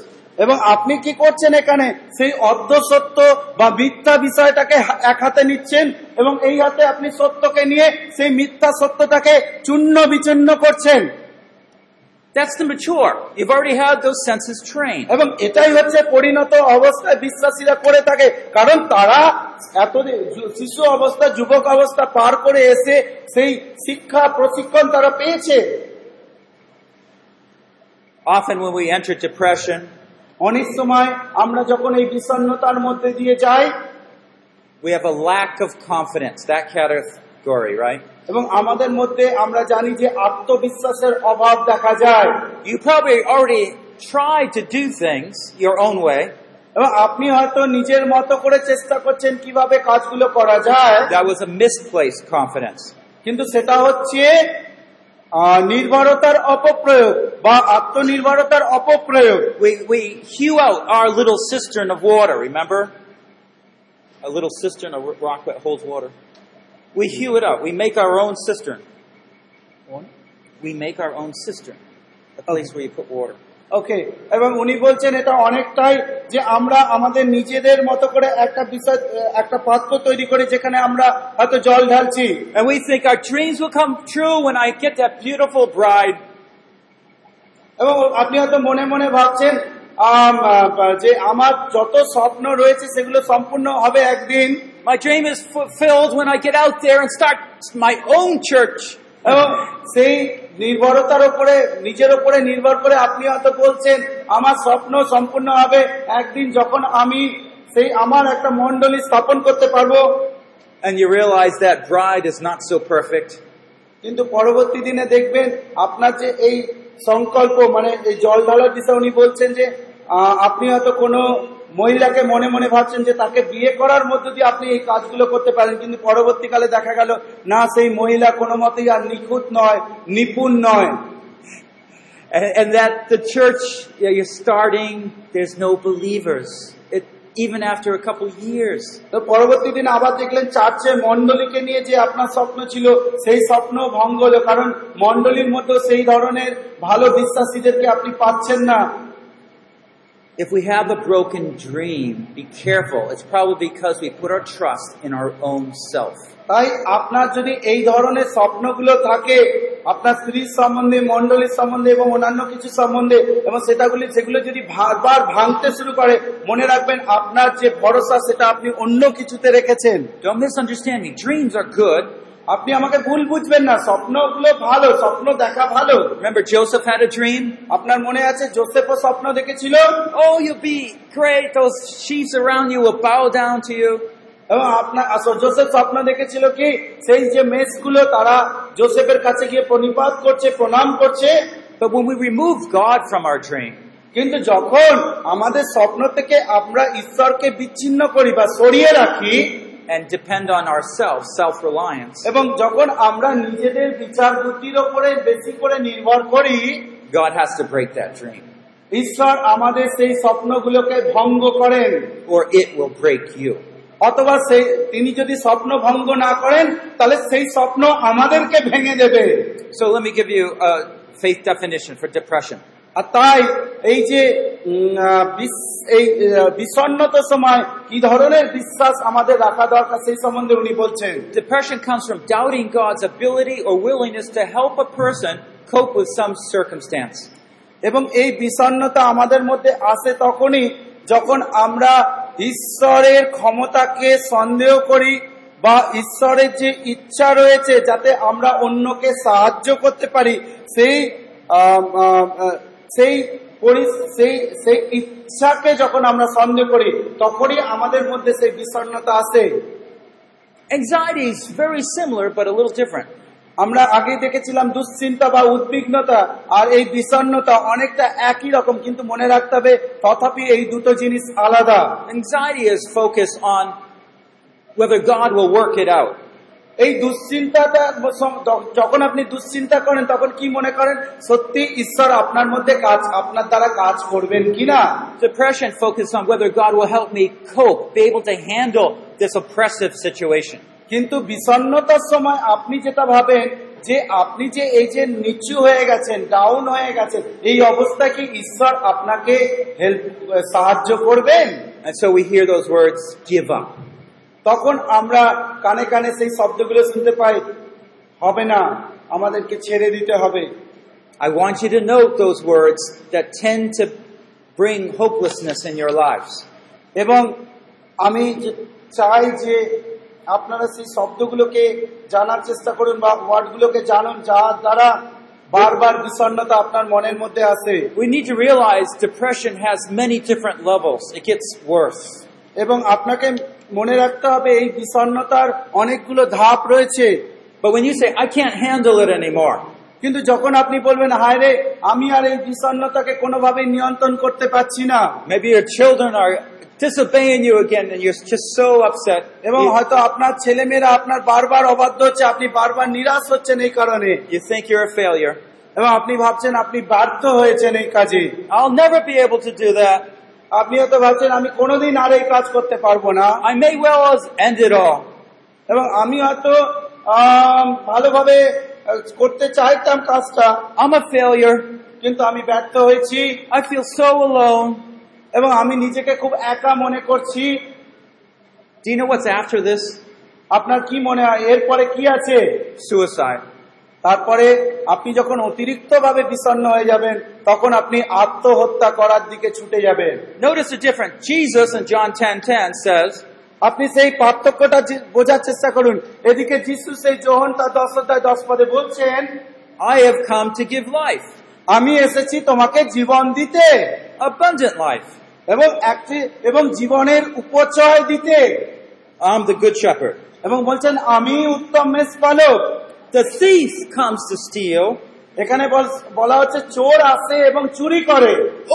এবং আপনি কি করছেন এখানে সেই অর্ধ সত্য বা মিথ্যা বিষয়টাকে এক হাতে নিচ্ছেন এবং এই হাতে আপনি সত্যকে নিয়ে সেই মিথ্যা সত্যটাকে চূর্ণ বিচূর্ণ করছেন That's the mature. You've already had those senses trained. এবং এটাই হচ্ছে পরিণত অবস্থায় বিশ্বাসীরা করে থাকে কারণ তারা এত শিশু অবস্থা যুবক অবস্থা পার করে এসে সেই শিক্ষা প্রশিক্ষণ তারা পেয়েছে Often when we enter depression, অনেক সময় আমরা যখন এই বিষণ্ণতার মধ্যে দিয়ে যাই we have a lack of confidence, that category, right? এবং আমাদের মধ্যে আমরা জানি যে আত্মবিশ্বাসের অভাব দেখা যায় You probably already tried to do things your own way. এবং আপনি হয়তো নিজের মতো করে চেষ্টা করছেন কীভাবে কাজগুলো করা যায় That was a misplaced confidence. কিন্তু সেটা হচ্ছে নির্ভরতার অপপ্রয়োগ বা আত্মনির্ভরতার অপপ্রয়োগ We, we hew out our little cistern of water, remember? A little cistern, a rock that holds water. We hew it out. We make our own cistern. We make our own cistern, a place where you put water. ওকে এবং উনি বলছেন এটা অনেকটাই যে আমরা আমাদের নিজেদের মতো করে একটা বিষয় একটা পাত্র তৈরি করে যেখানে আমরা হয়তো জল ঢালছি And we think our dreams will come true when I get that beautiful bride. এবং আপনি হয়তো মনে মনে ভাবছেন যে আমার যত স্বপ্ন রয়েছে সেগুলো সম্পূর্ণ হবে একদিন My dream is fulfilled when I get out there and start my own church. এবং সেই নির্ভরতার উপরে নিজের উপরে নির্ভর করে আপনি হয়তো বলছেন আমার স্বপ্ন সম্পূর্ণ হবে একদিন যখন আমি সেই আমার একটা মন্ডলী স্থাপন করতে পারব And you realize that bride is not so perfect. কিন্তু পরবর্তী দিনে দেখবেন আপনার যে এই সংকল্প মানে এই জল ঢালার বিষয়ে উনি বলছেন যে আপনি হয়তো কোনো মহিলাকে মনে মনে ভাবছেন যে তাকে বিয়ে করার মধ্য দিয়ে আপনি এই কাজগুলো করতে পারেন কিন্তু পরবর্তীকালে দেখা গেল না সেই মহিলা কোনো মতেই আর নিখুঁত নয় নিপুণ নয় And, that the church yeah, you're starting, there's no believers. It, even after a couple years. তো পরবর্তী দিন আবার দেখলেন চার্চে নিয়ে যে আপনার স্বপ্ন ছিল সেই স্বপ্ন ভঙ্গ হলো কারণ মধ্যে সেই ধরনের ভালো বিশ্বাসীদেরকে আপনি পাচ্ছেন না If we have a broken dream, be careful. It's probably because we put our trust in our own self. তাই আপনার যদি এই ধরনের স্বপ্নগুলো থাকে আপনার স্ত্রীর সম্বন্ধে মন্ডলীর সম্বন্ধে এবং অন্যান্য কিছু সম্বন্ধে এবং সেটাগুলি সেগুলো যদি বারবার ভাঙতে শুরু করে মনে রাখবেন আপনার যে ভরসা সেটা আপনি অন্য কিছুতে রেখেছেন Don't misunderstand me. Dreams are good. আপনি আমাকে ভুল বুঝবেন না স্বপ্নগুলো ভালো স্বপ্ন দেখা ভালো Remember Joseph had a dream? আপনার মনে আছে জোসেফও স্বপ্ন দেখেছিল Oh, you'll be great. Those chiefs around you will bow down to you. এবং আপনার আসলে জোসেফ স্বপ্ন দেখেছিল কি সেই যে মেষগুলো তারা জোসেফের কাছে গিয়ে প্রণিপাত করছে প্রণাম করছে But when we remove God from our dream, কিন্তু যখন আমাদের স্বপ্ন থেকে আমরা ঈশ্বরকে বিচ্ছিন্ন করি বা সরিয়ে রাখি and depend on ourselves, self-reliance, এবং যখন আমরা নিজেদের বিচার বুদ্ধির ওপরে বেশি করে নির্ভর করি God has to break that dream ঈশ্বর আমাদের সেই স্বপ্নগুলোকে ভঙ্গ করেন or it will break you. অথবা সেই তিনি যদি স্বপ্ন ভঙ্গ না করেন তাহলে সেই স্বপ্ন আমাদেরকে ভেঙে দেবে So let me give you a faith definition for depression. আর তাই এই যে এই বিষণ্ণতার সময় কি ধরনের বিশ্বাস আমাদের রাখা দরকার সেই সম্বন্ধে উনি বলছেন Depression comes from doubting God's ability or willingness to help a person cope with some circumstance. এবং এই বিষণ্ণতা আমাদের মধ্যে আসে তখনই যখন আমরা ঈশ্বরের ক্ষমতাকে সন্দেহ করি বা ঈশ্বরের যে ইচ্ছা রয়েছে যাতে আমরা অন্যকে সাহায্য করতে পারি সেই সেই সেই সেই ইচ্ছাকে যখন আমরা সন্দেহ করি তখনই আমাদের মধ্যে সেই বিষণ্ণতা আসে Anxiety is very similar but a little different. আমরা আগে দেখেছিলাম দুশ্চিন্তা বা উদ্বিগ্নতা আর এই বিষণ্ণতা অনেকটা একই রকম কিন্তু মনে রাখতে হবে তথাপি এই দুটো জিনিস আলাদা Anxiety is focused on whether God will work it out. এই দুশ্চিন্তাটা যখন আপনি দুশ্চিন্তা করেন তখন কি মনে করেন সত্যি ঈশ্বর আপনার মধ্যে কাজ আপনার দ্বারা কাজ করবেন কিনা Depression focuses on whether God will help me cope, be able to handle this oppressive situation. কিন্তু বিষণ্ণতার সময় আপনি যেটা ভাবেন যে আপনি যে এই যে নিচু হয়ে গেছেন ডাউন হয়ে গেছেন এই অবস্থা কি ঈশ্বর আপনাকে হেল্প সাহায্য করবেন And so we hear those words, give up. তখন আমরা কানে কানে সেই শব্দগুলো শুনতে পাই হবে না আমাদেরকে ছেড়ে দিতে হবে I want you to note those words that tend to bring hopelessness in your lives. এবং আমি চাই যে আপনারা সেই শব্দগুলোকে জানার চেষ্টা করুন বা ওয়ার্ডগুলোকে জানুন যার দ্বারা বারবার বিষণ্ণতা আপনার মনের মধ্যে আসে We need to realize depression has many different levels. It gets worse. এবং আপনাকে মনে রাখতে হবে এই বিষণ্ণতার অনেকগুলো ধাপ রয়েছে But when you say, I can't handle it anymore, কিন্তু যখন আপনি বলবেন হায় রে আমি আর এই বিষণ্ণতাকে কোনোভাবেই নিয়ন্ত্রণ করতে পারছি না maybe your children are disobeying you again and you're just so upset. এবং হয়তো আপনার ছেলেমেয়েরা আপনার বারবার অবাধ্য হচ্ছে আপনি বারবার নিরাশ হচ্ছেন এই কারণে you think you're a failure. এবং আপনি ভাবছেন আপনি ব্যর্থ হয়েছেন এই কাজে I'll never be able to do that. আপনি হয়তো ভাবছেন আমি কোনোদিন আর এই কাজ করতে পারব না I may well as end it এবং আমি হয়তো ভালোভাবে করতে চাইতাম কাজটা I'm a failure. কিন্তু আমি ব্যর্থ হয়েছি আই ফিল so alone. এবং আমি নিজেকে খুব একা মনে করছি Do you know what's after this? আপনার কি মনে হয় এরপরে কি আছে Suicide. তারপরে আপনি যখন অতিরিক্ত ভাবে বিষণ্ণ হয়ে যাবেন তখন আপনি আত্মহত্যা করার দিকে ছুটে যাবেন Notice the difference. Jesus in John 10:10 says, আপনি সেই পার্থক্যটা বোঝার চেষ্টা করুন এদিকে যিশু সেই যোহন তার দশ অধ্যায় দশ পদে বলছেন I have come to give life, আমি এসেছি তোমাকে জীবন দিতে abundant life. এবং একটি এবং জীবনের উপচয় দিতে I'm দ্য গুড shepherd. এবং বলছেন আমি উত্তম মেষপালক The thief comes to steal এখানে বল- বলা হচ্ছে চোর আসে এবং চুরি করে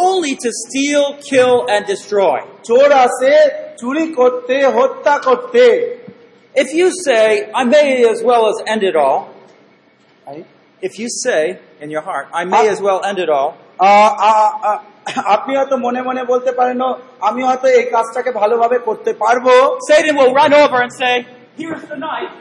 only to steal, kill, and destroy. চোর আসে চুরি করতে হত্যা করতে If you say, I may as well as end it all, if you say in your heart, I may as well end it all, আ- আ- আ- আপনি হয়তো মনে মনে বলতে পারেন "ও, আমি হয়তো এই কাজটাকে ভালোভাবে করতে পারবো Satan will run over and say, Here's the knife.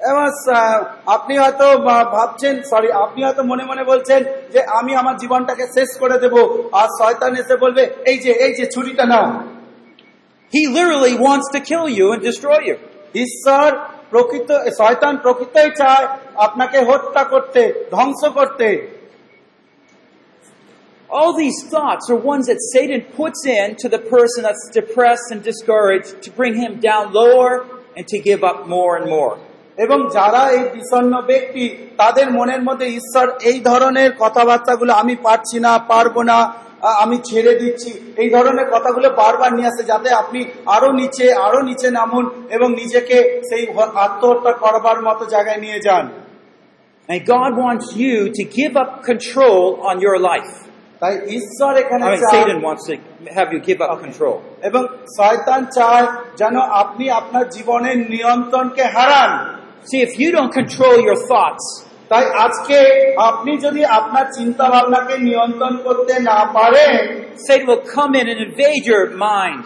এবং আহ, আপনি হয়তো ভা- ভাবছেন সরি আপনি হয়তো মনে মনে বলছেন যে আমি আমার জীবনটাকে শেষ করে দেব আর শয়তান এসে বলবে এই যে এই যে ছুরিটা নাও He literally wants to kill you and destroy you. ঈশ্বর প্রকৃত শয়তান প্রকৃতই চায় আপনাকে হত্যা করতে ধ্বংস করতে All these thoughts are ones that Satan puts in to the person that's depressed and discouraged to bring him down lower and to give up more and more. এবং যারা এই বিষণ্ণ ব্যক্তি তাদের মনের মধ্যে ঈশ্বর এই ধরনের কথাবার্তাগুলো আমি পারছি না পারব না আমি ছেড়ে দিচ্ছি এই ধরনের কথাগুলো বারবার নিয়ে আসে যাতে আপনি আরও নিচে আরও নিচে নামুন এবং নিজেকে সেই আত্মহত্যা করবার মতো জায়গায় নিয়ে যান And God wants you to give up control on your life. তাই ঈশ্বর এখানে I mean, Satan wants to have you give up control. এবং শয়তান চায় যেন আপনি আপনার জীবনের নিয়ন্ত্রণকে হারান See, if you don't control your thoughts, তাই আজকে আপনি যদি আপনার চিন্তা ভাবনাকে নিয়ন্ত্রণ করতে না পারেন Satan will come in and invade your mind.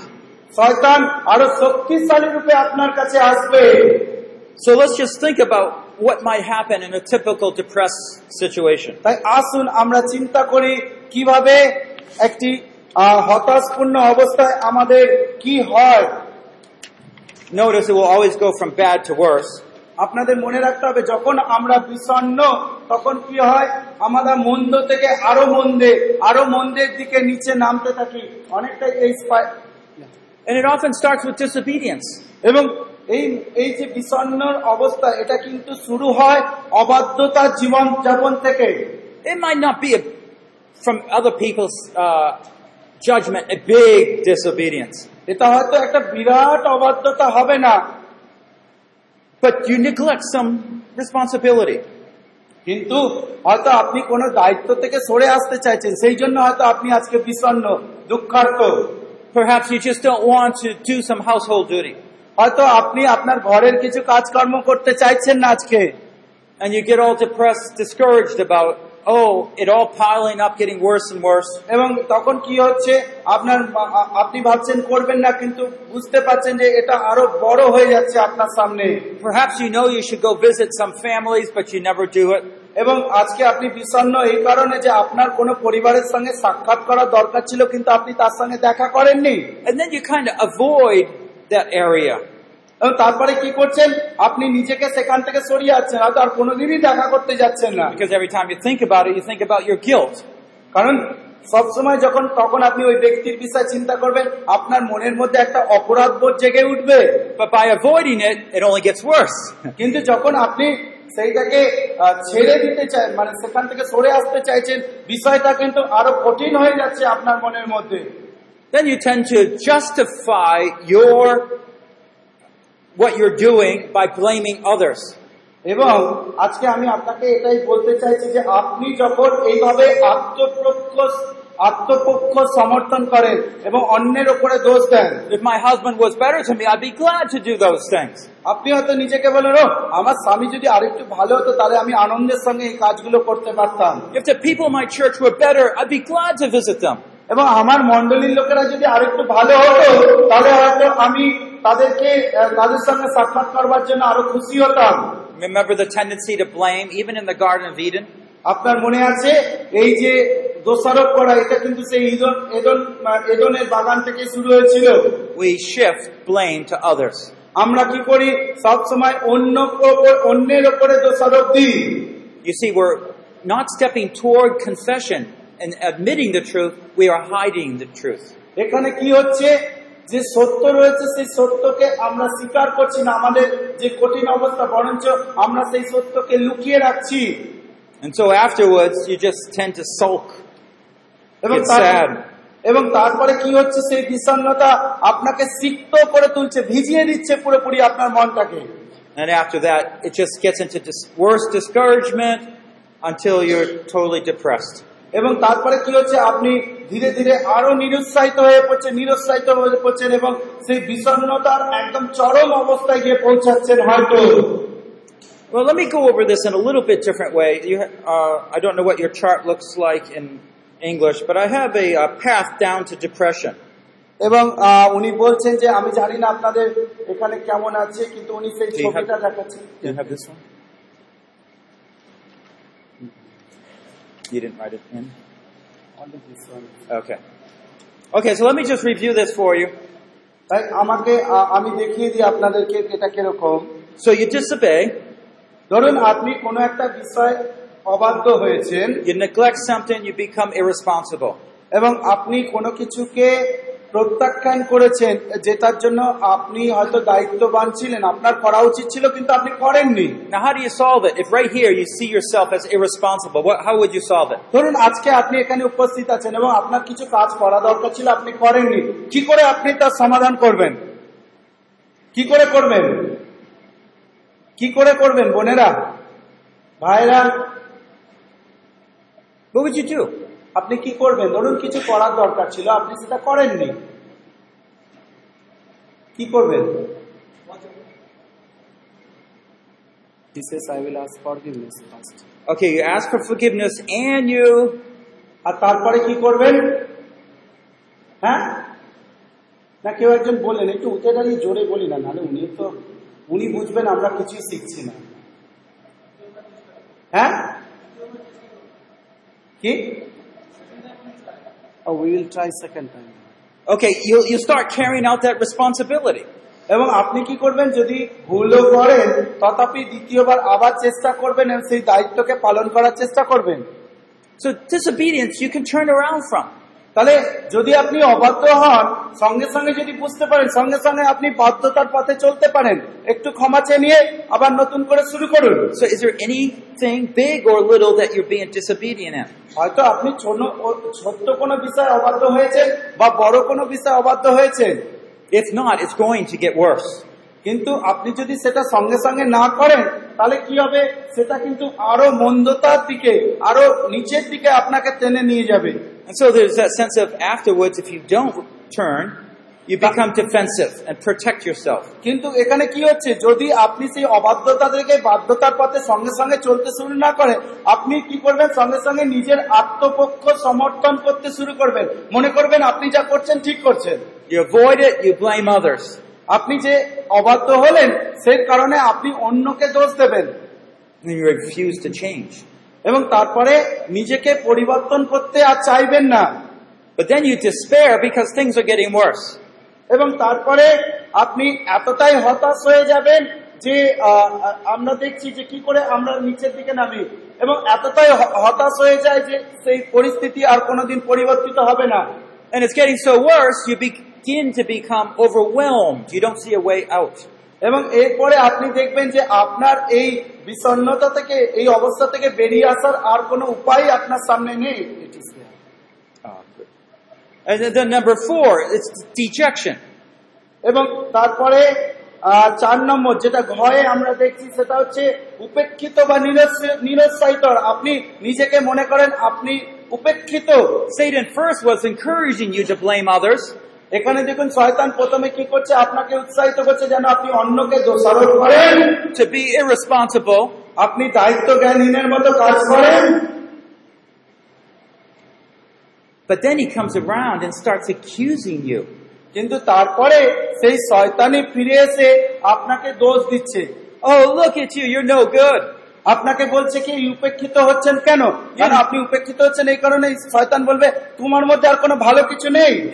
শয়তান আরো শক্তিশালী রূপে আপনার কাছে আসবে So let's just think about what might happen in a typical depressed situation. তাই আসুন আমরা চিন্তা করি কিভাবে একটি আহ, হতাশপূর্ণ অবস্থায় আমাদের কি হয় Notice it will always go from bad to worse. আপনাদের মনে রাখতে হবে যখন আমরা বিষণ্ন তখন কি হয়? আমরা মন্দ থেকে আরও মন্দে আরও মন্দের দিকে নিচে নামতে থাকি। অনেকটা এই And it often starts with disobedience. এবং এই এই যে বিষণ্ণর অবস্থা এটা কিন্তু শুরু হয় অবাধ্যতার জীবন যাপন থেকে। It might not be a, from other people's uh, judgment a big disobedience, এটা হয়তো একটা বিরাট অবাধ্যতা হবে না। but you neglect some responsibility. কিন্তু হয়তো আপনি কোন দায়িত্ব থেকে সরে আসতে চাইছেন সেই জন্য হয়তো আপনি আজকে বিষণ্ণ দুঃখার্থ হয়তো আপনি আপনার ঘরের কিছু কাজকর্ম করতে চাইছেন না আজকে And you get all. oh, it all piling up, getting worse and worse. এবং তখন কি হচ্ছে আপনার আ- আপনি ভাবছেন করবেন না কিন্তু বুঝতে পারছেন যে এটা আরো বড় হয়ে যাচ্ছে আপনার সামনে Perhaps you know you should go visit some families, but you never do it. এবং আজকে আপনি বিষণ্ণ এই কারণে যে আপনার কোনো পরিবারের সঙ্গে সাক্ষাৎ করা দরকার ছিল কিন্তু আপনি তার সঙ্গে দেখা করেননি And then you kind of avoid that area. এবং তারপরে কি করছেন আপনি নিজেকে সেখান থেকে সরিয়ে যাচ্ছেন আর কোনোদিনই দেখা করতে যাচ্ছেন না Because every time you think about it, you think about your guilt. কারণ সবসময় যখন তখন আপনি ওই ব্যক্তির বিষয়ে চিন্তা করবেন আপনার মনের মধ্যে একটা অপরাধ বোধ জেগে উঠবে But by avoiding it, it only gets worse. কিন্তু যখন আপনি সেইটাকে ছেড়ে দিতে চাই মানে সেখান থেকে সরে আসতে চাইছেন বিষয়টা কিন্তু আরও কঠিন হয়ে যাচ্ছে আপনার মনের মধ্যে then you tend to justify your what you're doing by blaming others. এবং আজকে আমি আপনাকে এটাই বলতে চাইছি যে আপনি যখন এইভাবে আত্মপক্ষ আত্মপক্ষ সমর্থন করেন এবং অন্যের ওপরে দোষ দেন If my husband was better to me, I'd be glad to do those things. আপনি হয়তো নিজেকে বলেন ও আমার স্বামী যদি আরেকটু ভালো হতো তাহলে আমি আনন্দের সঙ্গে এই কাজগুলো করতে পারতাম If the people in my church were better, I'd be glad to visit them. এবং আমার মন্ডলীর লোকেরা যদি আরেকটু ভালো হতো তাহলে হয়তো আমি তাদেরকে আহ, তাদের সঙ্গে সাক্ষাৎ করবার জন্য আরো খুশি হতাম Remember the tendency to blame, even in the Garden of Eden? আপনার মনে আছে এই যে দোষারোপ করা এটা কিন্তু সেই ইদন এদন এদনের বাগান থেকে শুরু হয়েছিল We shift blame to others. আমরা কি করি সব সময় অন্য ওপর- অন্যের ওপরে দোষারোপ দিই You see, we're not stepping toward confession and admitting the truth, we are hiding the truth. এখানে কি হচ্ছে যে সত্য রয়েছে সেই সত্যকে আমরা স্বীকার করছি না আমাদের যে কঠিন অবস্থা বরঞ্চ আমরা সেই সত্যকে লুকিয়ে রাখছি And so afterwards, you just tend to sulk. এবং It's sad. এবং তারপরে কি হচ্ছে সেই বিষণ্ণতা আপনাকে সিক্ত করে তুলছে ভিজিয়ে দিচ্ছে পুরোপুরি আপনার মনটাকে And after that, it just gets into dis- worse discouragement until you're totally depressed. এবং তারপরে কি হচ্ছে আপনি ধীরে ধীরে আরো নিরুৎসাহিত হয়ে পড়ছেন নিরুৎসাহিত হয়ে পড়ছেন এবং সেই বিষণ্ণতার একদম চরম অবস্থায় গিয়ে পৌঁছাচ্ছেন হয়তো Well, let me go over this in a little bit different way. You, ha- uh, I don't know what your chart looks like in English, but I have a, uh path down to depression. এবং আহ, উনি বলছেন যে আমি জানি না আপনাদের এখানে কেমন আছে কিন্তু উনি সেই Do you have- ছবিটা দেখাচ্ছেন you have this one? You didn't write it in? Okay. Okay, so let me just review this for you. তাই আমাকে আহ, আমি দেখিয়ে দিই আপনাদেরকে এটা কিরকম So you disobey, ধরুন আপনি কোনো একটা বিষয় অবাধ্য হয়েছেন you neglect something, you become irresponsible. এবং আপনি কোনো কিছুকে প্রত্যাখ্যান করেছেন যেটার জন্য আপনি হয়তো দায়িত্ববান ছিলেন আপনার করা উচিত ছিল কিন্তু আপনি করেননি Now, how do you solve it? If right here you see yourself as irresponsible, what, how would you solve it? ধরুন আজকে আপনি এখানে উপস্থিত আছেন এবং আপনার কিছু কাজ করা দরকার ছিল আপনি করেননি কি করে আপনি তার সমাধান করবেন কি করে করবেন কি করে করবেন বোনেরা ভাইরা What would you do? আপনি কি করবেন? ধরুন কিছু করার দরকার ছিল আপনি সেটা করেননি। কি করবেন? He says, I will ask forgiveness first. Okay, you ask for forgiveness and you আর তারপরে কি করবেন? হ্যাঁ? না কেউ একজন বললেন একটু উঠে দাঁড়িয়ে জোরে বলি না নাহলে উনি তো উনি বুঝবেন আমরা কিছুই শিখছি না। হ্যাঁ? কি? Oh, we will try second time. Okay, you you start carrying out that responsibility. এবং আপনি কি করবেন যদি ভুলও করেন তথাপি দ্বিতীয়বার আবার চেষ্টা করবেন এবং সেই দায়িত্বকে পালন করার চেষ্টা করবেন So disobedience you can turn around from. তাহলে যদি আপনি অবাধ্য হন সঙ্গে সঙ্গে যদি বুঝতে পারেন সঙ্গে সঙ্গে আপনি বাধ্যতার পথে চলতে পারেন একটু ক্ষমা চেয়ে নিয়ে আবার নতুন করে শুরু করুন So is there anything big or little that you're being disobedient in? হয়তো আপনি ছোট ছোট্ট কোনো বিষয়ে অবাধ্য হয়েছেন বা বড় কোনো বিষয়ে অবাধ্য হয়েছেন If not, it's going to get worse. কিন্তু আপনি যদি সেটা সঙ্গে সঙ্গে না করেন তাহলে কি হবে সেটা কিন্তু আরও মন্দতার দিকে আরও নিচের দিকে আপনাকে টেনে নিয়ে যাবে And so there's that sense of afterwards, if you don't turn, you become defensive and protect yourself. কিন্তু এখানে কি হচ্ছে যদি আপনি সেই বাধ্যতার পথে সঙ্গে সঙ্গে চলতে শুরু না করে আপনি কি করবেন সঙ্গে সঙ্গে নিজের আত্মপক্ষ সমর্থন করতে শুরু করবেন মনে করবেন আপনি যা করছেন ঠিক করছেন You avoid it, you blame others. আপনি যে অবাধ্য হলেন সেই কারণে আপনি অন্যকে দোষ দেবেন And you refuse to change. এবং তারপরে নিজেকে পরিবর্তন করতে আর চাইবেন না But then you despair because things are getting worse. এবং তারপরে আপনি এতটাই হতাশ হয়ে যাবেন যে আমরা দেখছি যে কি করে আমরা নিচের দিকে নামি এবং এতটাই হতাশ হয়ে যায় যে সেই পরিস্থিতি আর কোনোদিন পরিবর্তিত হবে না And it's getting so worse, you begin to become overwhelmed. You don't see a way out. এবং এরপরে আপনি দেখবেন যে আপনার এই বিষণ্ণতা থেকে এই অবস্থা থেকে বেরিয়ে আসার আর কোনো উপায় আপনার সামনে নেই Oh, good. And then- number four, it's dejection. এবং তারপরে চার নম্বর যেটা ঘরে আমরা দেখছি সেটা হচ্ছে উপেক্ষিত বা নিরুৎসাহিত আপনি নিজেকে মনে করেন আপনি উপেক্ষিত Satan first was encouraging you to blame others. এখানে দেখুন শয়তান প্রথমে কি করছে? আপনাকে উৎসাহিত করছে যেন আপনি অন্যকে দোষারোপ করেন। to be irresponsible, আপনি দায়িত্ব জ্ঞানহীনের মতো কাজ করেন। But then he comes around and starts accusing you. কিন্তু তারপরে সেই শয়তানি ফিরে এসে আপনাকে দোষ দিচ্ছে। Oh, look at you, you're no good. আপনাকে বলছে কি উপেক্ষিত হচ্ছেন কেন? কারণ আপনি উপেক্ষিত হচ্ছেন এই কারণে শয়তান বলবে তোমার মধ্যে আর কোনো ভালো কিছু নেই.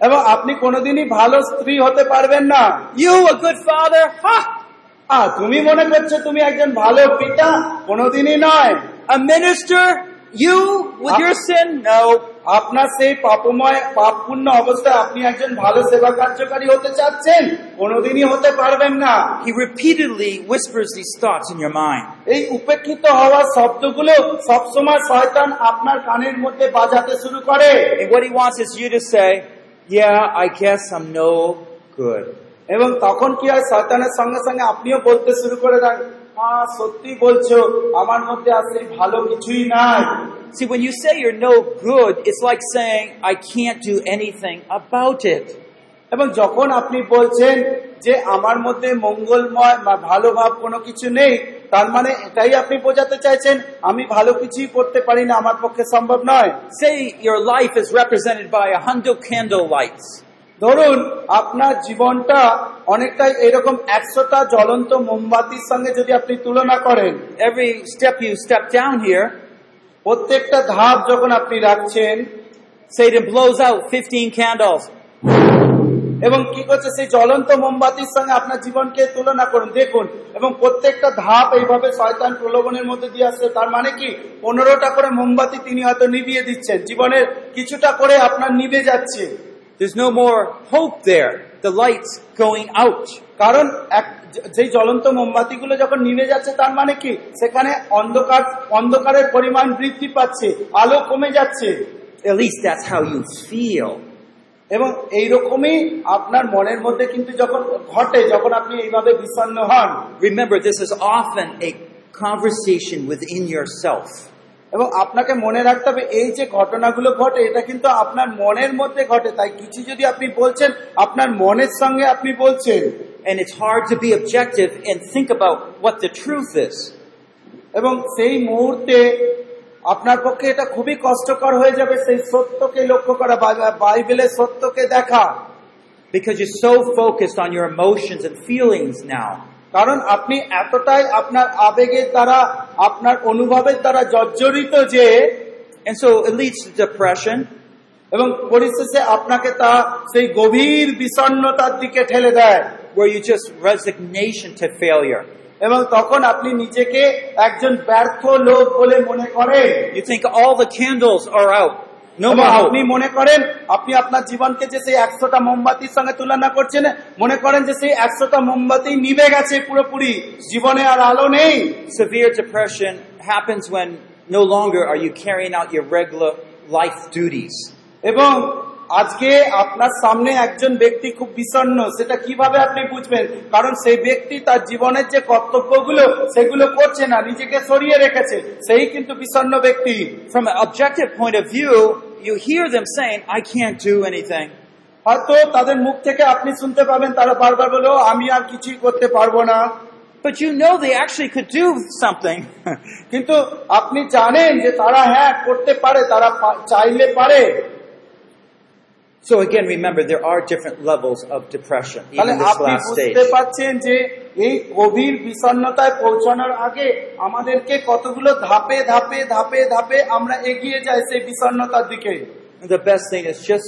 এবং আপনি কোনোদিনই ভালো স্ত্রী হতে পারবেন না। ইউ আ গুড ফাদার হা তুমি মনে করছ তুমি একজন ভালো পিতা? কোনোদিনই নয়। আ minister? You, with your sin? No. আপনার সেই পাপময় পাপপূর্ণ অবস্থায় আপনি একজন ভালো সেবা কার্যকারী হতে চাচ্ছেন কোনোদিনই হতে পারবেন না He repeatedly whispers these thoughts in your mind. এই উপেক্ষিত হওয়ার শব্দগুলো সবসময় শয়তান আপনার কানের মধ্যে বাজাতে শুরু করে And what he wants is you to say, yeah, I guess I'm no good. এবং তখন কি হয় শয়তানের সঙ্গে সঙ্গে আপনিও বলতে শুরু করে দেন হ্যাঁ সত্যি বলছো আমার মধ্যে আর সেই ভালো কিছুই নাই See, when you say you're no good, it's like saying, I can't do anything about it. এবং যখন আপনি বলছেন যে আমার মধ্যে মঙ্গলময় বা ভালো ভাব কোনো কিছু নেই তার মানে এটাই আপনি বোঝাতে চাইছেন আমি ভালো কিছুই করতে পারি না আমার পক্ষে সম্ভব নয় Say your life is represented by a hundred candle lights. ধরুন, আপনার জীবনটা অনেকটাই এরকম একশোটা জ্বলন্ত মোমবাতির সঙ্গে যদি আপনি তুলনা করেন, Every step you step down here প্রত্যেকটা ধাপ যখন আপনি রাখছেন Satan blows out 15 candles. এবং কি করছে, সেই জ্বলন্ত মোমবাতির সঙ্গে আপনার জীবনকে তুলনা করুন, দেখুন, এবং প্রত্যেকটা ধাপ এইভাবে শয়তান প্রলোভনের মধ্যে দিয়ে আসছে, তার মানে কি পনেরোটা করে মোমবাতি তিনি হয়তো নিভিয়ে দিচ্ছেন, জীবনের কিছুটা করে আপনার নিভে যাচ্ছে There's no more hope there. The light's going out. কারণ এক যেই জ্বলন্ত মোমবাতিগুলো যখন নিভে যাচ্ছে তার মানে কি সেখানে অন্ধকার অন্ধকারের পরিমাণ বৃদ্ধি পাচ্ছে আলো কমে যাচ্ছে At least that's how you feel. এবং এইরকমই আপনার মনের মধ্যে কিন্তু যখন ঘটে যখন আপনি এইভাবে বিষণ্ণ হন Remember, this is often a conversation within yourself. এবং আপনাকে মনে রাখতে হবে, এই যে ঘটনাগুলো ঘটে, এটা কিন্তু আপনার মনের মধ্যে ঘটে তাই কিছু যদি আপনি বলছেন, আপনার মনের সঙ্গে আপনি বলছেন, And it's hard to be objective and think about what the truth is. এবং সেই মুহূর্তে আপনার পক্ষে এটা খুবই কষ্টকর হয়ে যাবে, সেই সত্যকে লক্ষ্য করা বাইবেলের সত্যকে দেখা Because you're so focused on your emotions and feelings now. কারণ আপনি এতটাই আপনার আবেগের দ্বারা, আপনার অনুভবের দ্বারা জর্জরিত যে এবং পরিশেষে আপনাকে তা সেই গভীর বিষণ্ণতার দিকে ঠেলে দেয়. এবং তখন আপনি নিজেকে একজন ব্যর্থ লোক বলে মনে করেন you think all the candles are out. আপনি মনে করেন আপনি আপনার জীবনকে যে সেই একশোটা মোমবাতির সঙ্গে তুলনা করছেন মনে করেন যে সেই একশোটা মোমবাতি নিভে গেছে পুরোপুরি। জীবনে আর আলো নেই। Severe depression happens when no longer are you carrying out your regular life duties এবং আজকে আপনার সামনে একজন ব্যক্তি খুব বিষণ্ণ সেটা কীভাবে আপনি বুঝবেন? কারণ সেই ব্যক্তি তার জীবনের যে কর্তব্যগুলো সেগুলো করছে না নিজেকে সরিয়ে রেখেছে। সেই কিন্তু বিষণ্ণ ব্যক্তি। From an objective point of view, you hear them saying, I can't do anything. হয়তো তাদের মুখ থেকে আপনি শুনতে পাবেন তারা বারবার বলো আমি আর কিছুই করতে পারব না। But you know they actually could do something. কিন্তু আপনি জানেন যে তারা হ্যাঁ করতে পারে তারা চাইলে পারে। so again, remember, there are different levels of depression, তাহলে even this আপনি last বুঝতে stage. পারছেন যে এই গভীর বিষণ্ণতায় পৌঁছানোর আগে আমাদেরকে কতগুলো ধাপে ধাপে ধাপে ধাপে আমরা এগিয়ে যাই সেই বিষণ্ণতার দিকে And the best thing is just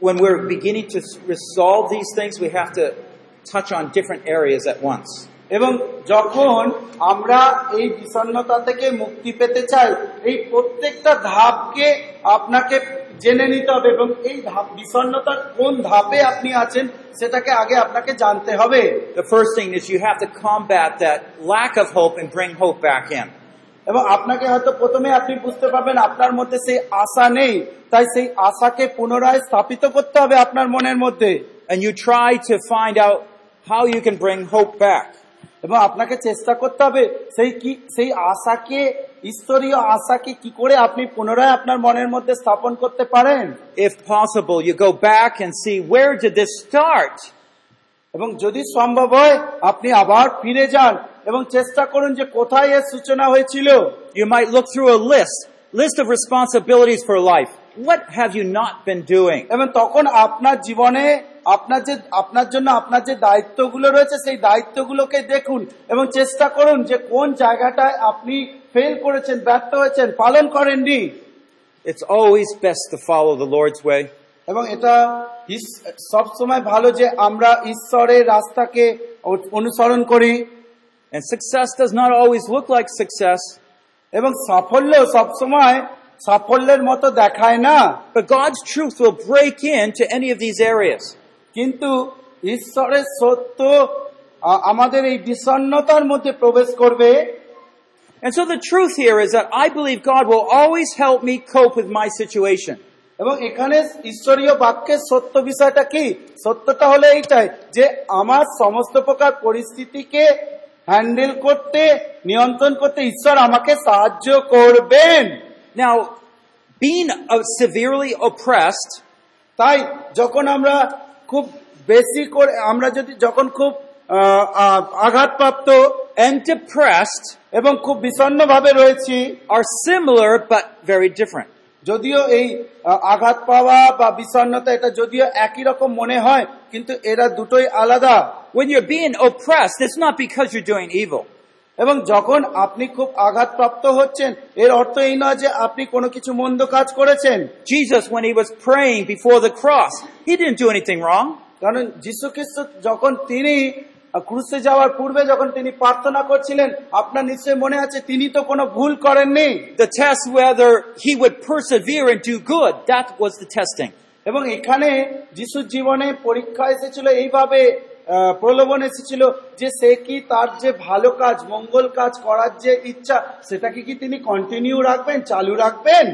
when we're beginning to s- resolve these things, we have to touch on different areas at once. এবং যখন আমরা এই বিষণ্ণতা থেকে মুক্তি পেতে চাই এই প্রত্যেকটা ধাপকে আপনাকে জেনে নিতে হবে এবং এই ধাপ বিষণ্ণতার কোন ধাপে আপনি আছেন সেটাকে আগে আপনাকে জানতে হবে The first thing is you have to combat that lack of hope and bring hope back in. এবং আপনাকে হয়তো প্রথমে আপনি বুঝতে পারবেন আপনার মধ্যে সেই আশা নেই তাই সেই আশাকে পুনরায় স্থাপিত করতে হবে আপনার মনের মধ্যে And you try to find out how you can bring hope back. এবং আপনাকে চেষ্টা করতে হবে সেই কি সেই আশাকে ঈশ্বরীয় আশাকে কি করে আপনি পুনরায় আপনার মনের মধ্যে স্থাপন করতে পারেন If possible, you go back and see where did this start? এবং যদি সম্ভব হয় আপনি আবার ফিরে যান এবং চেষ্টা করুন যে কোথায় এর সূচনা হয়েছিল You might look through a list, list of responsibilities for life. What have you not been doing? এবং তখন আপনার জীবনে আপনার যে আপনার জন্য আপনার যে দায়িত্বগুলো রয়েছে সেই দায়িত্বগুলোকে দেখুন এবং চেষ্টা করুন যে কোন জায়গাটায় আপনি ফেল করেছেন ব্যর্থ হয়েছেন পালন করেননি It's always best to follow the Lord's way. এবং এটা সব সময় ভালো যে আমরা ঈশ্বরের রাস্তাকে অনুসরণ করি And success does not always look like success, এবং সাফল্য সবসময় সাফল্যের মতো দেখায় না but God's truth will break into any of these areas. কিন্তু ঈশ্বরের সত্য আমাদের এই বিষণ্ণতার মধ্যে প্রবেশ করবে And so the truth here is that I believe God will always help me cope with my situation. এবং এখানে ঈশ্বরীয় বাক্যের সত্য বিষয়টা কি সত্যটা হলো এইটাই যে আমার সমস্ত প্রকার পরিস্থিতিকে হ্যান্ডেল করতে নিয়ন্ত্রণ করতে ঈশ্বর আমাকে সাহায্য করবেন Now, being uh, severely oppressed তাই যখন আমরা খুব বেশি করে আমরা যদি যখন খুব আহ, আহ, আঘাতপ্রাপ্ত and depressed এবং খুব বিষণ্ণ ভাবে রয়েছি are similar but very different. যদিও এই আহ, আঘাত পাওয়া বা বিষণ্ণতা এটা যদিও একই রকম মনে হয় কিন্তু এরা দুটোই আলাদা When you're being oppressed, it's not because you're doing evil. এবং যখন আপনি খুব আঘাতপ্রাপ্ত হচ্ছেন এর অর্থ এই নয় যে আপনি কোনো কিছু মন্দ কাজ করেছেন Jesus, when he was praying before the cross, he didn't do anything wrong. কারণ যীশু খ্রিস্ট যখন তিনি ক্রুশে যাওয়ার পূর্বে যখন তিনি প্রার্থনা করছিলেন আপনার নিশ্চয় মনে আছে তিনি তো কোনো ভুল করেননি The test whether he would persevere and do good, that was the testing. এবং এখানে যিশুর জীবনে পরীক্ষা এসেছিল এইভাবে প্রলোভন এসেছিল যে সে কি তার যে ভালো কাজ মঙ্গল কাজ করার যে ইচ্ছা সেটাকে কি তিনি কন্টিনিউ রাখবেন চালু রাখবেন?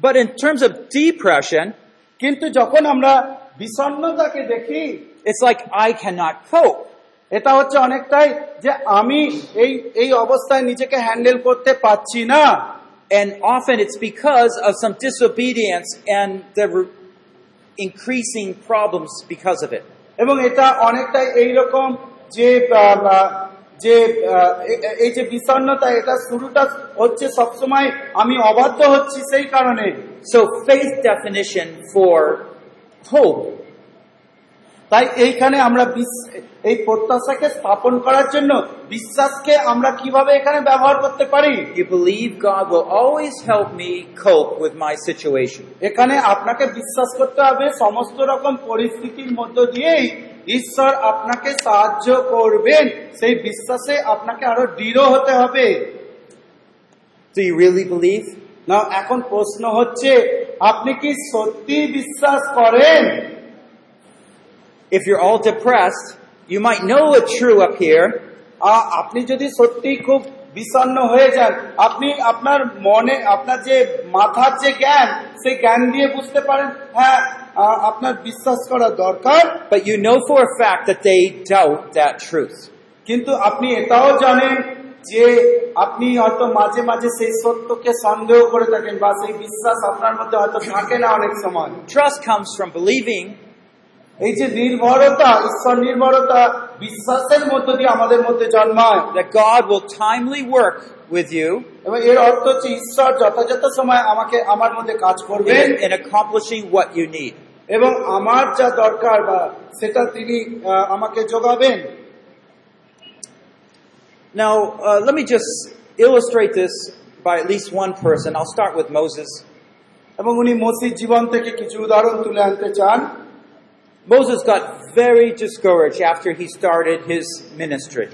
But in terms of depression কিন্তু যখন আমরা বিষণ্ণতাকে দেখি it's like I can cope এটা হচ্ছে অনেকটাই যে আমি এই এই অবস্থায় নিজেকে হ্যান্ডেল করতে পাচ্ছি না। And often it's because of some disobedience and the increasing problems because of it. এবং এটা অনেকটা এইরকম যে যে এই যে বিষণ্নতা এটা শুরুটা হচ্ছে সবসময় আমি অবাধ্য হচ্ছি সেই কারণে। So face definition for hope. তাই এইখানে আমরা এই প্রত্যাশাকে স্থাপন করার জন্য বিশ্বাসকে আমরা কীভাবে এখানে ব্যবহার করতে পারি You believe God will always help me cope with my situation. এখানে আপনাকে বিশ্বাস করতে হবে সমস্ত রকম পরিস্থিতির মধ্য দিয়েই ঈশ্বর আপনাকে সাহায্য করবেন সেই বিশ্বাসে আপনাকে আরও দৃঢ় হতে হবে Do you really believe? না এখন প্রশ্ন হচ্ছে আপনি কি সত্যি বিশ্বাস করেন If you're all depressed, you might know it's true up here, আ- আপনি যদি সত্যি খুব বিষণ্ণ হয়ে যান আপনি আপনার মনে আপনার যে মাথার যে জ্ঞান সেই জ্ঞান দিয়ে বুঝতে পারেন হ্যাঁ আহ, আপনার বিশ্বাস করা দরকার। But you know for a fact that they doubt that truth. কিন্তু আপনি এটাও জানেন যে আপনি হয়তো মাঝে মাঝে সেই সত্যকে সন্দেহ করে থাকেন বা সেই বিশ্বাস আপনার মধ্যে হয়তো থাকে না অনেক সময়। Trust comes from believing এই যে নির্ভরতা ঈশ্বর নির্ভরতা বিশ্বাসের মধ্য দিয়ে আমাদের মধ্যে জন্মায় that God will timely work with you এবং এর অর্থ হচ্ছে ঈশ্বর যথাযথ সময় আমাকে আমার মধ্যে কাজ করবেন in, in accomplishing what you need. এবং আমার যা দরকার বা সেটা তিনি আমাকে যোগাবেন Now, uh, let me just illustrate this by at least one person. I'll start with Moses. এবং উনি মসির জীবন থেকে কিছু উদাহরণ তুলে আনতে চান Moses got very discouraged after he started his ministry.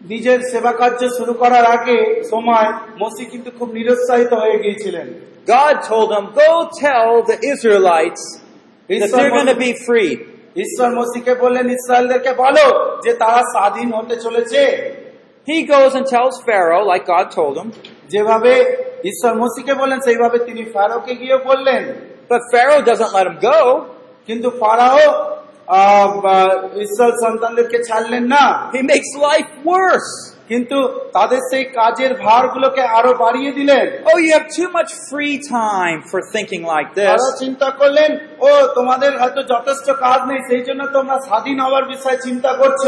নিজের সেবা কার্য শুরু করার আগে সময় মসি কিন্তু খুব নিরুৎসাহিত হয়ে গিয়েছিলেন God told him, Go tell the Israelites that they're going to be freed. ঈশ্বর মসিকে বললেন ইসরায়েলদেরকে বলো যে তারা স্বাধীন হতে চলেছে He goes and tells Pharaoh, like God told him. যেভাবে ঈশ্বর মসিকে বললেন সেইভাবে তিনি ফারোকে গিয়ে বললেন But Pharaoh doesn't let him go. কিন্তু ফারাও আহ, বা ঈশ্বর সন্তানদেরকে ছাড়লেন না He makes life worse. কিন্তু তাদের সেই কাজের ভারগুলোকে আরও বাড়িয়ে দিলেন Oh, you have too much free time for thinking like তারা this. চিন্তা করলেন ও তোমাদের হয়তো যথেষ্ট কাজ নেই সেই জন্য তোমরা স্বাধীন হওয়ার বিষয়ে চিন্তা করছ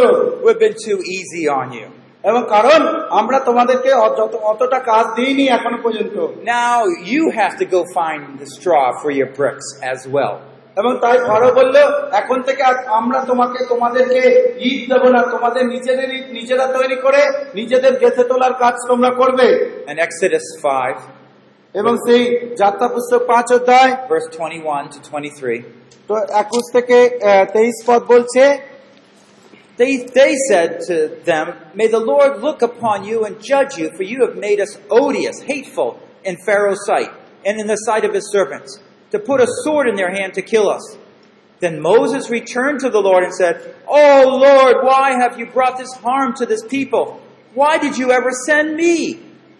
We've been too easy on you. এবং কারণ আমরা তোমাদেরকে অত- অতটা কাজ দিইনি এখনও পর্যন্ত Now you have to go find the straw for your bricks as well. এবং তাই ফারো বলল এখন থেকে আর আমরা তোমাকে তোমাদেরকে ঈদ দেবো না তোমাদের নিজেদের ঈদ নিজেরা তৈরি করে নিজেদের গেঁথে তোলার কাজ তোমরা করবে In Exodus 5, এবং সেই যাত্রা পুস্তক পাঁচ অধ্যায় verse 21 to 23, তো একুশ থেকে তেইশ পদ বলছে they, they said to them, May the Lord look upon you and judge you, for you have made us odious, hateful in Pharaoh's sight, and in the sight of his servants, to put a sword in their hand to kill us. Then Moses returned to the Lord and said, Oh Lord, why have you brought this harm to this people? Why did you ever send me?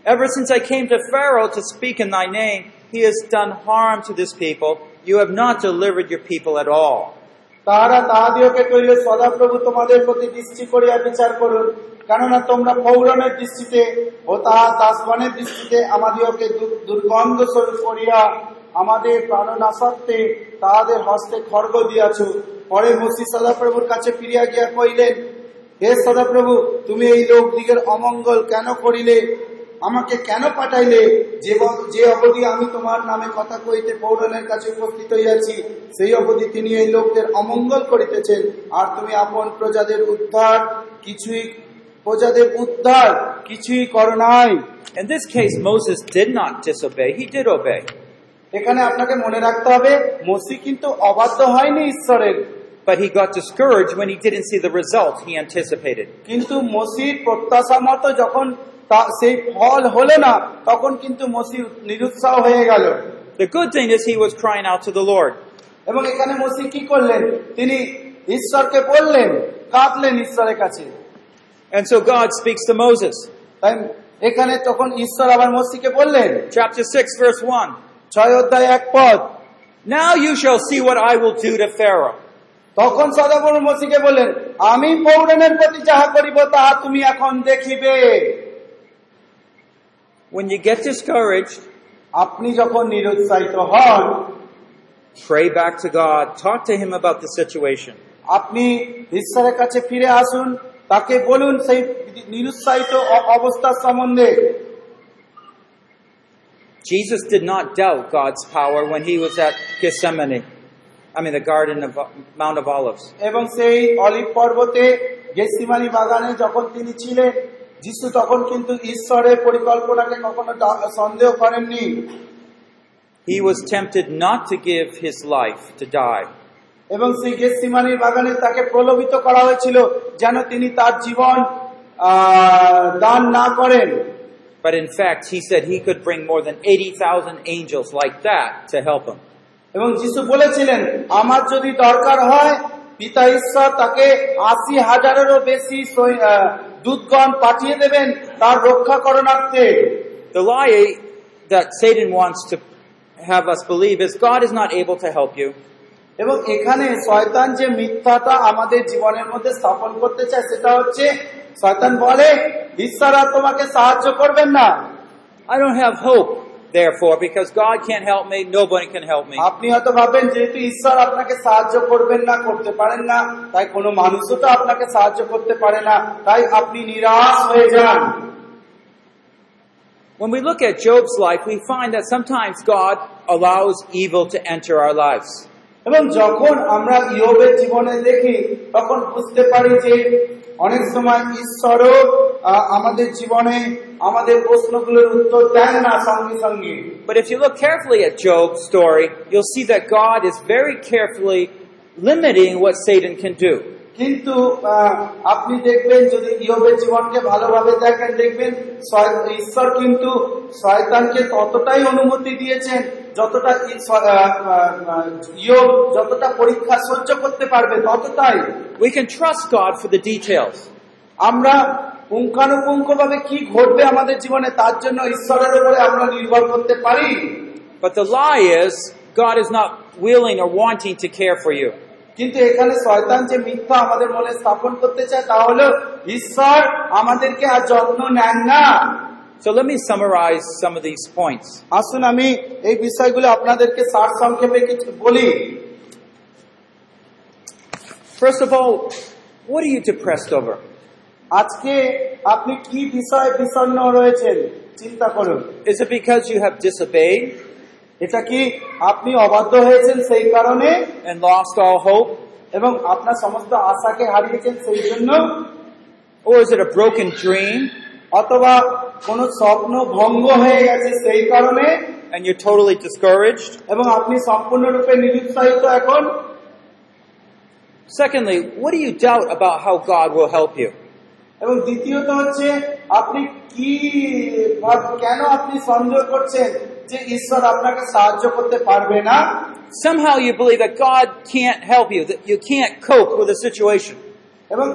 Ever since I came to Pharaoh to speak in thy name, he has done harm to this people. You have not delivered your people at all. তাহারা তাহাদিওকে কইল সদাপ্রভু তোমাদের প্রতি দৃষ্টি করিয়া বিচার করুন কেননা তোমরা পৌরাণের দৃষ্টিতে ও তাহা দাসগণের দৃষ্টিতে আমাদিওকে দু- দুর্গন্ধ স্বরূপ করিয়া আমাদের প্রাণনাশার্থে তাহাদের হস্তে খড়গ দিয়াছ। পরে মসি সদাপ্রভুর কাছে ফিরিয়া গিয়া কইলেন হে সদাপ্রভু তুমি এই লোক দিগের অমঙ্গল কেন করিলে? আমাকে কেন পাঠাইলে? যে যে অবধি আমি তোমার নামে কথা কইতে পৌরাণের কাছে উপস্থিত হইয়াছি সেই অবধি তিনি এই লোকদের অমঙ্গল করিতেছেন। আর তুমি আপন প্রজাদের উদ্ধার কিছুই প্রজাদের উদ্ধার কিছুই করো নাই। In this case, Moses did not disobey, he did obey. এখানে আপনাকে মনে রাখতে হবে মসি কিন্তু অবাধ্য হয়নি ঈশ্বরের But he got discouraged when he didn't see the result he anticipated. কিন্তু মসির প্রত্যাশা মতো যখন তা- সেই ফল হলো না তখন কিন্তু মসি নিরুৎসাহ হয়ে গেল The good thing is he was crying out to the Lord. এবং এখানে মসি কি করলেন তিনি ঈশ্বরকে বললেন কাঁদলেন ঈশ্বরের কাছে And so God speaks to Moses. তাই এখানে তখন ঈশ্বর আবার মসিকে বললেন Chapter 6, verse 1. ছয় অধ্যায় এক পদ Now you shall see what I will do to Pharaoh. তখন সদাবর মসিকে বললেন আমি পৌরাণের প্রতি যাহা করিব তাহা তুমি এখন দেখিবে When you get discouraged, আপনি যখন নিরুৎসাহিত হন pray back to God. Talk to him about the situation. আপনি ঈশ্বরের কাছে ফিরে আসুন তাকে বলুন সেই নিরুৎসাহিত অ- অবস্থার সম্বন্ধে Jesus did not doubt God's power when he was at Gethsemane. I mean, the Garden of Mount of Olives. এবং সেই অলিভ পর্বতে গেসিমানি বাগানে যখন তিনি ছিলেন যিশু তখন কিন্তু ঈশ্বরের পরিকল্পনাকে কখনো ডা- সন্দেহ করেননি He was tempted not to give his life to die. এবং সেই গেসিমানি বাগানে তাকে প্রলোভিত করা হয়েছিল যেন তিনি তার জীবন আহ, দান না করেন But in fact, he said he could bring more than 80,000 angels like that to help him. এবং যিশু বলেছিলেন আমার যদি দরকার হয় পিতা ঈশ্বর তাকে আশি হাজারেরও বেশি সৈ- আহ, দূতগণ পাঠিয়ে দেবেন তার রক্ষা করণার্থে The lie that Satan wants to have us believe is God is not able to help you. এবং এখানে শয়তান যে মিথ্যাটা আমাদের জীবনের মধ্যে স্থাপন করতে চায় সেটা হচ্ছে শয়তান বলে ঈশ্বর আর তোমাকে সাহায্য করবেন না I don't have hope, therefore, because God can't help me, nobody can help me. আপনি হয়তো ভাবেন যেহেতু ঈশ্বর আপনাকে সাহায্য করবেন না করতে পারেন না তাই কোনো মানুষও তো আপনাকে সাহায্য করতে পারে না তাই আপনি নিরাশ হয়ে যান When we look at Job's life, we find that sometimes God allows evil to enter our lives. এবং যখন আমরা ইয়বের জীবনে দেখি তখন বুঝতে পারি যে অনেক সময় ঈশ্বরও আমাদের জীবনে আমাদের প্রশ্নগুলোর উত্তর দেন না সঙ্গে সঙ্গে But if you look carefully at Job's story, you'll see that God is very carefully limiting what Satan can do. কিন্তু আপনি দেখবেন যদি ইয়বের জীবনকে ভালোভাবে দেখেন দেখবেন ঈশ্বর কিন্তু শয়তানকে ততটাই অনুমতি দিয়েছেন যতটা ই- শ- আহ, আহ, ইয়ব যতটা পরীক্ষা সহ্য করতে পারবে ততটাই We can trust God for the details. আমরা পুঙ্খানুপুঙ্খ ভাবে কি ঘটবে আমাদের জীবনে তার জন্য ঈশ্বরের উপরে আমরা নির্ভর করতে পারি But the lie is, God is not willing or wanting to care for you. কিন্তু এখানে শয়তান যে মিথ্যা আমাদের মনে স্থাপন করতে চায় তা হলো ঈশ্বর আমাদেরকে আর যত্ন নেন না So let me summarize some of these points. আসুন আমি এই বিষয়গুলো আপনাদেরকে সার সংক্ষেপে কিছু বলি First of all, what are you depressed over? আজকে আপনি কি বিষয়ে বিষণ্ণ রয়েছেন চিন্তা করুন Is it because you have disobeyed এটা কি আপনি অবাধ্য হয়েছেন সেই কারণে and lost all hope? এবং আপনার সমস্ত আশাকে হারিয়েছেন সেই জন্য Or is it a broken dream অথবা কোন স্বপ্ন ভঙ্গ হয়ে গেছে সেই কারণে and you're totally discouraged? এবং আপনি সম্পূর্ণরূপে নিরুৎসাহিত এখন Secondly, what do you doubt about how God will help you? এবং দ্বিতীয়ত হচ্ছে আপনি কি ভাব- কেন আপনি সন্দেহ করছেন যে ঈশ্বর আপনাকে সাহায্য করতে পারবে না Somehow you believe that God can't help you, that you can't cope with a situation. এবং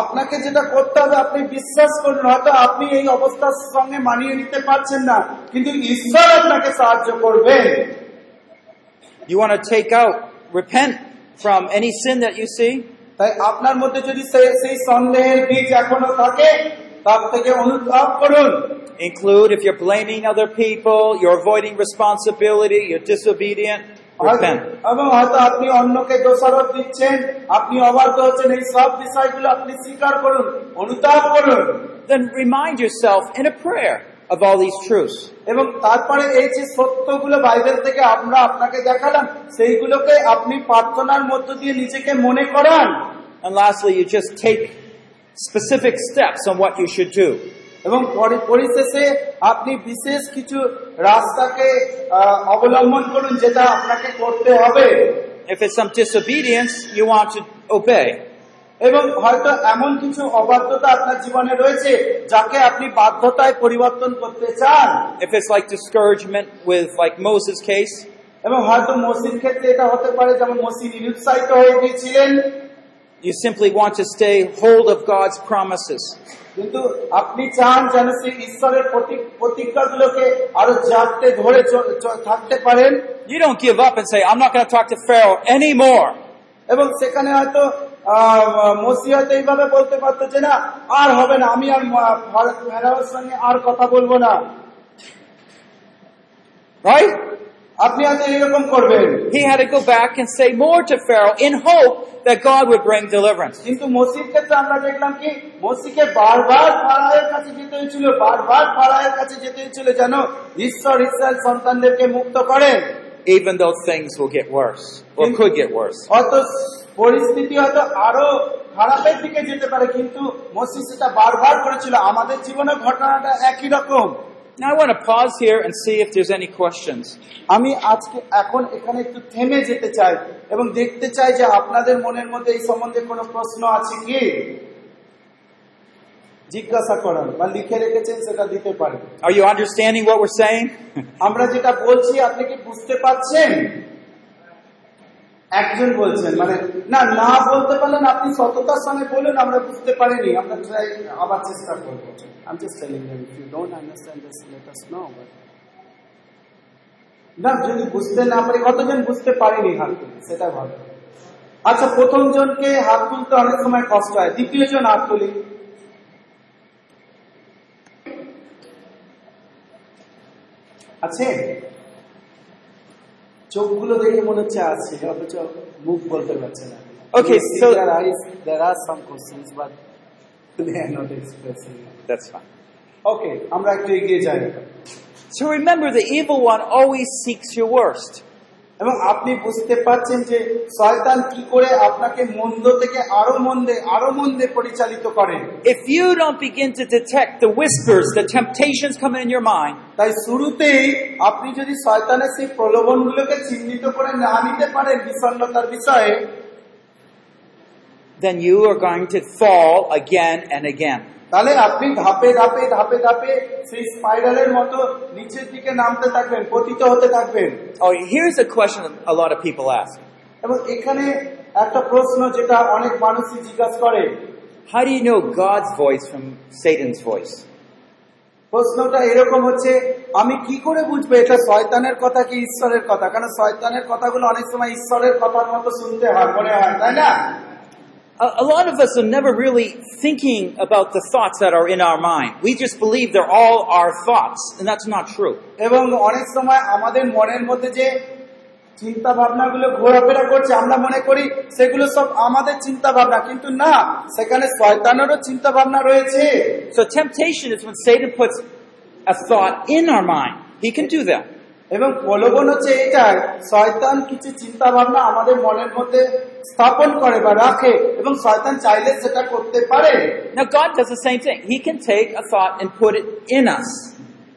আপনাকে যেটা করতে হবে আপনি বিশ্বাস করুন হয়তো আপনি এই অবস্থার সঙ্গে মানিয়ে নিতে পারছেন না কিন্তু ঈশ্বর আপনাকে সাহায্য করবেন You want to take out, repent from any sin that you see? তাই আপনার মধ্যে যদি সে- সেই সন্দেহের বীজ এখনো থাকে তার থেকে অনুতাপ করুন Include if you're blaming other people, you're avoiding responsibility, you're disobedient, Repent. এবং হয়তো আপনি অন্যকে দোষারোপ দিচ্ছেন আপনি অবাধ্য হচ্ছেন এই সব বিষয়গুলো আপনি স্বীকার করুন অনুতাপ করুন Then remind yourself in a prayer of all these truths. এবং তারপরে এই যে সত্যগুলো বাইবেল থেকে আমরা আপনাকে দেখালাম সেইগুলোকে আপনি প্রার্থনার মধ্য দিয়ে নিজেকে মনে করান And lastly, you just take specific steps on what you should do. এবং পরি- পরিশেষে আপনি বিশেষ কিছু রাস্তাকে অবলম্বন করুন যেটা আপনাকে করতে হবে। If it's some disobedience, you want to obey. এবং হয়তো এমন কিছু অবাধ্যতা আপনার জীবনে রয়েছে যাকে আপনি বাধ্যতায় পরিবর্তন করতে চান। If it's like discouragement with like Moses' case, এবং হয়তো মসির ক্ষেত্রে এটা হতে পারে যেমন মসি নিরুৎসাহিত হয়ে গিয়েছিলেন। You simply want to stay hold of God's promises. কিন্তু আপনি চান যেন সেই ঈশ্বরের প্রতি- প্রতিজ্ঞাগুলোকে আরও জাগতে ধরে চ- চ- থাকতে পারেন You don't give up and say, I'm not going to talk to Pharaoh anymore. এবং সেখানে হয়তো আহ, মসি হয়তো এইভাবে বলতে পারতো যে না আর হবে না আমি আর ম- ভারত ফেরাওয়ের সঙ্গে আর কথা বলব না Right? আপনি হয়তো এরকম করবেন He had to go back and say more to Pharaoh in hope that God would bring deliverance. কিন্তু মসির ক্ষেত্রে আমরা দেখলাম কি মসিকে বারবার ফারাহের কাছে যেতে হয়েছিল বারবার ফারাহের কাছে যেতে হয়েছিল যেন ঈশ্বর ইসরায়েল সন্তানদেরকে মুক্ত করেন even though things will get worse or could get worse. হয়তো পরিস্থিতি হয়তো আরও খারাপের দিকে যেতে পারে কিন্তু মসি সেটা বারবার করেছিল আমাদের জীবনে ঘটনাটা একই রকম Now I want to pause here and see if there's any questions. আমি আজকে এখন এখানে একটু থেমে যেতে চাই এবং দেখতে চাই যে আপনাদের মনের মধ্যে এই সম্বন্ধে কোনো প্রশ্ন আছে কি জিজ্ঞাসা করার বা লিখে রেখেছেন সেটা দিতে পারেন Are you understanding what we're saying? আমরা যেটা বলছি আপনি কি বুঝতে পারছেন একজন বলছেন মানে না না বলতে পারলেন আপনি সততার সঙ্গে বলুন, আমরা বুঝতে পারিনি। আমরা ট্রাই আবার চেষ্টা করব। হাত সেটা ভালো। আচ্ছা প্রথম জনকে হাত তুলতে অনেক সময় কষ্ট হয়। দ্বিতীয় জন হাত তুলি। আছে? চোখগুলো দেখে মনে হচ্ছে আছে অথচ মুখ বলতে পারছে না Okay, You see so- their eyes, there are some questions, but they are not expressing. That's fine. ওকে আমরা একটু এগিয়ে যাই So remember, the evil one always seeks your worst. এবং আপনি বুঝতে পারছেন যে শয়তান কি করে আপনাকে মন্দ থেকে আরও মন্দে আরও মন্দে পরিচালিত করে If you don't begin to detect the whispers, the temptations coming in your mind, তাই শুরুতেই আপনি যদি শয়তানের সেই প্রলোভনগুলোকে চিহ্নিত করে না নিতে পারেন বিষণ্ণতার বিষয়ে then you are going to fall again and again. তাহলে আপনি ধাপে ধাপে ধাপে ধাপে সেই স্পাইরালের মতো নিচের দিকে নামতে থাকবেন পতিত হতে থাকবেন। Oh, here's a question a lot of people ask. এবং এখানে একটা প্রশ্ন যেটা অনেক মানুষই জিজ্ঞাসা করে। How do you know God's voice from Satan's voice? প্রশ্নটা এরকম হচ্ছে আমি কি করে বুঝব? এটা শয়তানের কথা কি ঈশ্বরের কথা? কারণ শয়তানের কথাগুলো অনেক সময় ঈশ্বরের কথার মতো শুনতে হয় মনে হয় তাই না? A, a lot of us are never really thinking about the thoughts that are in our mind. We just believe they're all our thoughts, and that's not true. এবং অনেক সময় আমাদের মনের মধ্যে যে চিন্তা ভাবনাগুলো ঘোরাফেরা করছে আমরা মনে করি সেগুলো সব আমাদের চিন্তা ভাবনা কিন্তু না সেখানে শয়তানেরও চিন্তা ভাবনা রয়েছে So temptation is when Satan puts a thought in our mind. He can do that. এবং প্রলোভন হচ্ছে এটাই শয়তান কিছু চিন্তা ভাবনা আমাদের মনের মধ্যে স্থাপন করে বা রাখে এবং শয়তান চাইলে সেটা করতে পারে Now God does the same thing. He can take a thought and put it in us.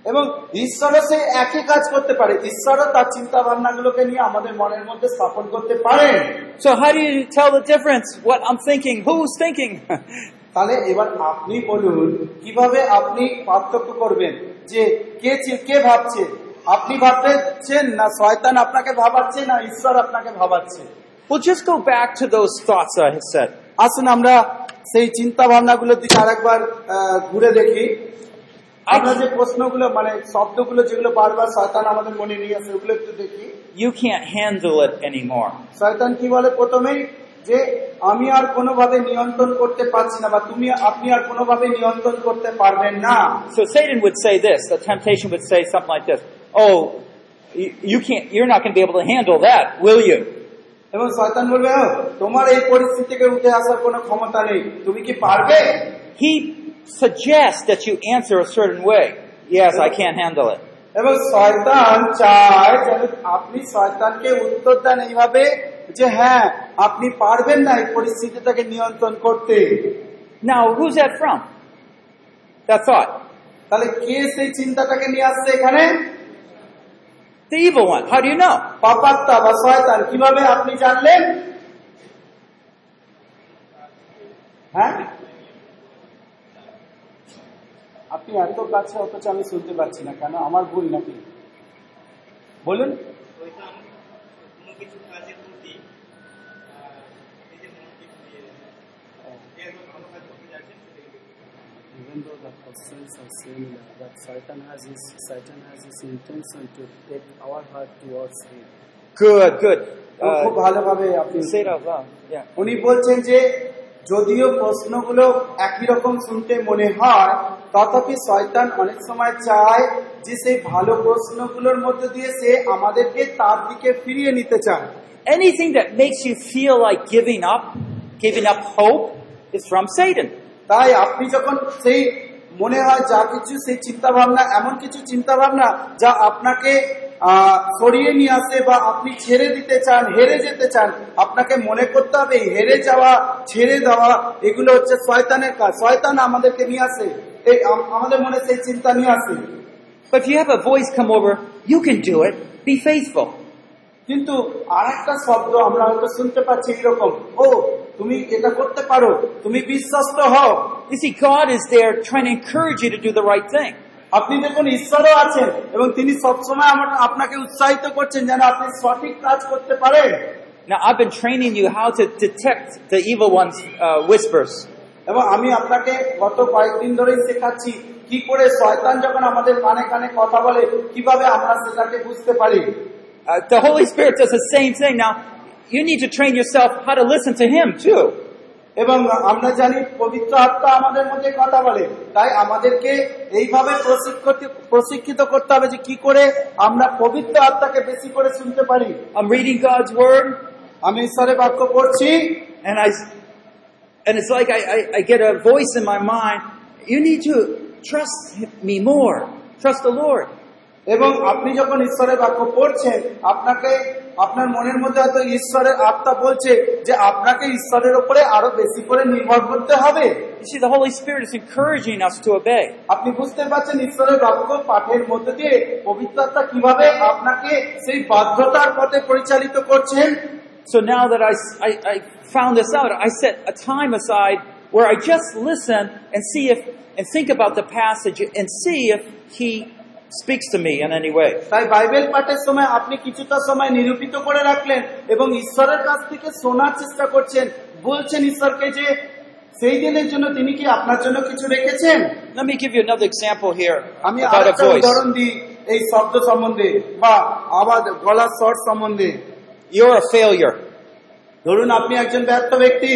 এবং ঈশ্বরও সেই একই কাজ করতে পারে ঈশ্বরও তার চিন্তা ভাবনাগুলোকে নিয়ে আমাদের মনের মধ্যে স্থাপন করতে পারেন So how do you tell the difference? What I'm thinking? Who's thinking? তাহলে এবার আপনি বলুন কীভাবে আপনি পার্থক্য করবেন যে কে কে ভাবছে আপনি ভাবতেছেন না শয়তান আপনাকে ভাবাচ্ছে না ঈশ্বর আপনাকে ভাবাচ্ছে well, just go back to those thoughts I have said. আসুন আমরা সেই চিন্তা ভাবনাগুলোর দিকে আরেকবার ঘুরে দেখি আমরা যে প্রশ্নগুলো মানে শব্দগুলো যেগুলো বারবার শয়তান আমাদের মনে নিয়ে আসে ওগুলো একটু দেখি You can't handle it anymore. শয়তান কি বলে প্রথমেই যে আমি আর কোনোভাবে নিয়ন্ত্রণ করতে পারছি না বা তুমি আপনি আর কোনোভাবে নিয়ন্ত্রণ করতে পারবেন না So Satan would say this. The temptation would say something like this. Oh, you, can't, you're not going to be able to handle that, will you? এবং শয়তান বলবে তোমার এই পরিস্থিতি থেকে উঠে আসার কোনো ক্ষমতা নেই তুমি কি পারবে He suggests that you answer a certain way. Yes, I can't handle it. এবং শয়তান চায় যেন আপনি শয়তানকে উত্তর দেন এইভাবে যে হ্যাঁ আপনি পারবেন না এই পরিস্থিতিটাকে নিয়ন্ত্রণ করতে Now, who's that from? That thought. তাহলে কে সেই চিন্তাটাকে নিয়ে আসছে এখানে The evil one. How do you know? পাপাত্তা বা শয়তান কীভাবে আপনি জানলেন? হ্যাঁ? আপনি এত কাছে অথচ আমি শুনতে পাচ্ছি না কেন? আমার ভুল নাকি? বলুন শয়তান কোনো কিছু কাজের প্রতি আহ, নিজের মনকে ঘুরিয়ে দেয় যে একজন ভালো কাজ করতে যাচ্ছেন সেটাকে দেখতে পায়। even though the concerns are similar, that Satan has his Satan has his intention to take our heart towards him. Good, good. উনি বলছেন যে যদিও প্রশ্নগুলো একই রকম শুনতে মনে হয় তথাপি শয়তান অনেক সময় চায় যে সেই ভালো প্রশ্নগুলোর মধ্যে দিয়ে সে আমাদেরকে তার দিকে ফিরিয়ে নিতে চায় anything that makes you feel like giving up giving up hope is from Satan তাই আপনি যখন সেই মনে হয় যা কিছু সেই চিন্তা ভাবনা এমন কিছু চিন্তা ভাবনা যা আপনাকে সরিয়ে নিয়ে আসে বা আপনি ছেড়ে দিতে চান হেরে যেতে চান আপনাকে মনে করতে হবে হেরে যাওয়া ছেড়ে দেওয়া এগুলো হচ্ছে শয়তানের কাজ শয়তান আমাদেরকে নিয়ে আসে এই আমাদের মনে সেই চিন্তা নিয়ে আসে But you have a voice come over, you can do it. Be faithful. কিন্তু আর একটা শব্দ আমরা হয়তো শুনতে পাচ্ছি এরকম ও তুমি এটা করতে পারো তুমি বিশ্বস্ত হও You see, God is there trying to encourage you to do the right thing. আপনি দেখুন ঈশ্বরও আছেন এবং তিনি সবসময় আমার আপনাকে উৎসাহিত করছেন যেন আপনি সঠিক কাজ করতে পারেন Now, I've been training you how to detect the evil one's uh, whispers. এবং আমি আপনাকে গত কয়েকদিন ধরেই শেখাচ্ছি কি করে শয়তান যখন আমাদের কানে কানে কথা বলে কীভাবে আমরা সেটাকে বুঝতে পারি Uh, the Holy Spirit does the same thing. Now, you need to train yourself how to listen to Him too. এবং আমরা জানি পবিত্র আত্মা আমাদের মধ্যে কথা বলে তাই আমাদেরকে এইভাবে প্রশিক্ষিত প্রশিক্ষিত করতে হবে যে কি করে আমরা পবিত্র আত্মাকে বেশি করে শুনতে পারি I'm reading God's Word, আমি ঈশ্বরের বাক্য পড়ছি and I, and it's like I, I, I get a voice in my mind. You need to trust me more. Trust the Lord. এবং আপনি যখন ঈশ্বরের বাক্য পড়ছেন আপনাকে আপনার মনের মধ্যে হয়তো ঈশ্বরের আত্মা বলছে যে আপনাকে ঈশ্বরের উপরে আরো বেশি করে নির্ভর করতে হবে You see, the Holy Spirit is encouraging us to obey. আপনি বুঝতে পারছেন ঈশ্বরের বাক্য পাঠের মধ্যে দিয়ে পবিত্র আত্মা কিভাবে আপনাকে সেই বাধ্যতার পথে পরিচালিত করছেন So now that I, I, I found this out, I set a time aside where I just listen and see if, and think about the passage and see if He speaks to me in any way. তাই Bible পাঠের সময় আপনি কিছুটা সময় নিরূপিত করে রাখলেন এবং ঈশ্বরের কাছ থেকে শোনার চেষ্টা করছেন বলছেন ঈশ্বরকে যে সেই দিনের জন্য তিনি কি আপনার জন্য কিছু রেখেছেন Let me give you another example here আমি about a আরেকটা. উদাহরণ দিই এই শব্দ সম্বন্ধে বা আওয়াজ গলার স্বর সম্বন্ধে You're a failure. ধরুন আপনি একজন ব্যর্থ ব্যক্তি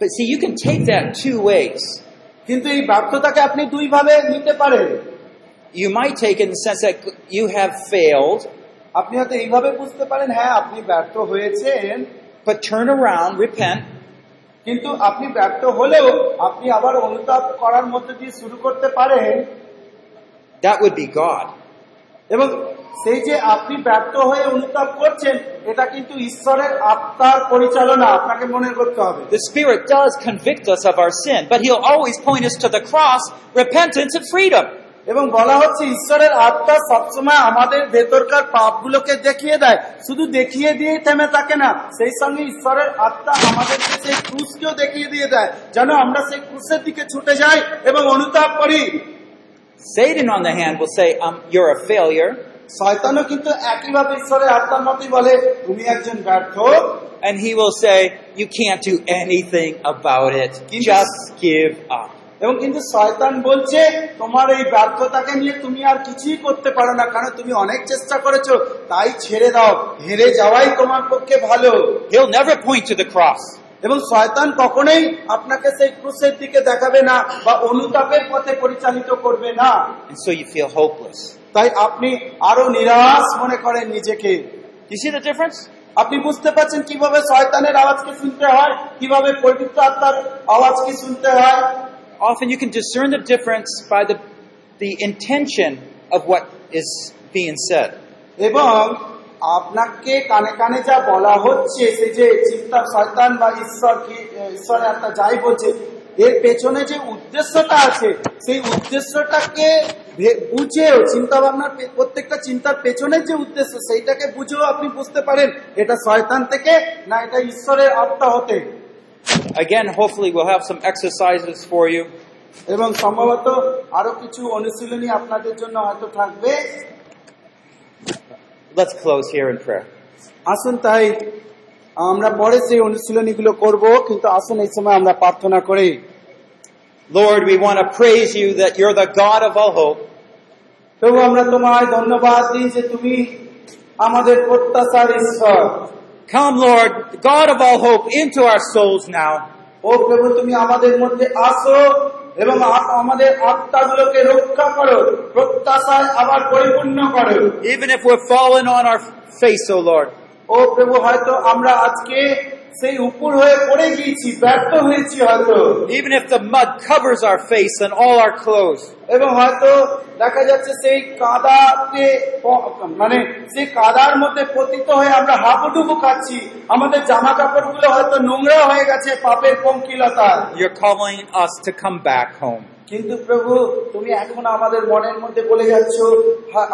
But see, you can take that two ways. কিন্তু এই ব্যর্থতাকে আপনি দুই ভাবে নিতে পারেন। You might take it in the sense that you have failed, আপনি হয়তো এইভাবে বুঝতে পারেন হ্যাঁ আপনি ব্যর্থ হয়েছেন। but turn around, repent, কিন্তু আপনি ব্যর্থ হলেও আপনি আবার অনুতাপ করার মধ্যে দিয়ে শুরু করতে পারেন। That would be God. এবং সেই যে আপনি ব্যর্থ হয়ে অনুতাপ করছেন এটা কিন্তু ঈশ্বরের আত্মার পরিচালনা আপনাকে মনে করতে হবে। The Spirit does convict us of our sin, but He'll always point us to the cross, repentance, and freedom. এবং বলা হচ্ছে ঈশ্বরের আত্মা সবসময় আমাদের ভেতরকার পাপগুলোকে দেখিয়ে দেয়। শুধু দেখিয়ে দিয়ে থেমে থাকে না সেই সঙ্গে ঈশ্বরের আত্মা আমাদেরকে সেই ক্রুশকেও দেখিয়ে দিয়ে দেয় যেন আমরা সেই ক্রুশের দিকে ছুটে যাই এবং অনুতাপ করি। Satan, on the hand, will say, um, You're a failure, শয়তানও কিন্তু একইভাবে ঈশ্বরের আত্মার মতোই বলে তুমি একজন ব্যর্থ and he will say, You can't do anything about it. Just give up. এবং কিন্তু শয়তান বলছে তোমার এই ব্যর্থতাকে নিয়ে তুমি আর কিছুই করতে পারো না কারণ তুমি অনেক চেষ্টা করেছ তাই ছেড়ে দাও হেরে যাওয়াই তোমার পক্ষে ভালো He'll never point to the cross. এবং শয়তান কখনোই আপনাকে সেই ক্রুশের দিকে দেখাবে না বা অনুতাপের পথে পরিচালিত করবে না so you feel hopeless. তাই আপনি আরও নিরাশ মনে করেন নিজেকে You see the difference? আপনি বুঝতে পারছেন কীভাবে শয়তানের আওয়াজকে শুনতে হয় কীভাবে পবিত্র আত্মার আওয়াজকে শুনতে হয় Often you can discern the difference by the, the intention of what is being said. এবং আপনাকে কানে কানে যা বলা হচ্ছে সেই যে চিন্তা শয়তান বা ঈশ্বর কি ঈশ্বরের একটা যাই বলছে এর পেছনে যে উদ্দেশ্যটা আছে সেই উদ্দেশ্যটাকে বুঝেও চিন্তা ভাবনার প্রত্যেকটা চিন্তার পেছনের যে উদ্দেশ্য সেইটাকে বুঝেও আপনি বুঝতে পারেন এটা শয়তান থেকে না এটা ঈশ্বরের আত্মা হতে Again, hopefully we'll have some exercises for you. এবং সম্ভবত আরও কিছু অনুশীলনী আপনাদের জন্য হয়তো থাকবে Let's close here in prayer. আসুন তাই আমরা পরে সেই অনুশীলনীগুলো করব কিন্তু আসুন এই সময় আমরা প্রার্থনা করি Lord, we want to praise you that you're the God of all hope. প্রভু আমরা তোমায় ধন্যবাদ দিই যে তুমি আমাদের প্রত্যাশার ঈশ্বর Come, Lord, God of all hope, into our souls now. ও প্রভু তুমি আমাদের মধ্যে আসো এবং আ- আমাদের আত্মাগুলোকে রক্ষা করো প্রত্যাশায় আবার পরিপূর্ণ করো Even if we're fallen on our face, O Lord. ও প্রভু হয়তো আমরা আজকে সেই উপর হয়ে পড়ে গিয়েছি ব্যর্থ হয়েছি হয়তো Even if the mud covers our face and all our clothes. এবং হয়তো দেখা যাচ্ছে সেই কাদাতে মানে সেই কাদার মধ্যে পতিত হয়ে আমরা হাবুডুবু খাচ্ছি আমাদের জামা কাপড়গুলো হয়তো নোংরা হয়ে গেছে পাপের পঙ্কিলতা You're calling us to come back home. কিন্তু প্রভু তুমি এখন আমাদের মনের মধ্যে বলে যাচ্ছ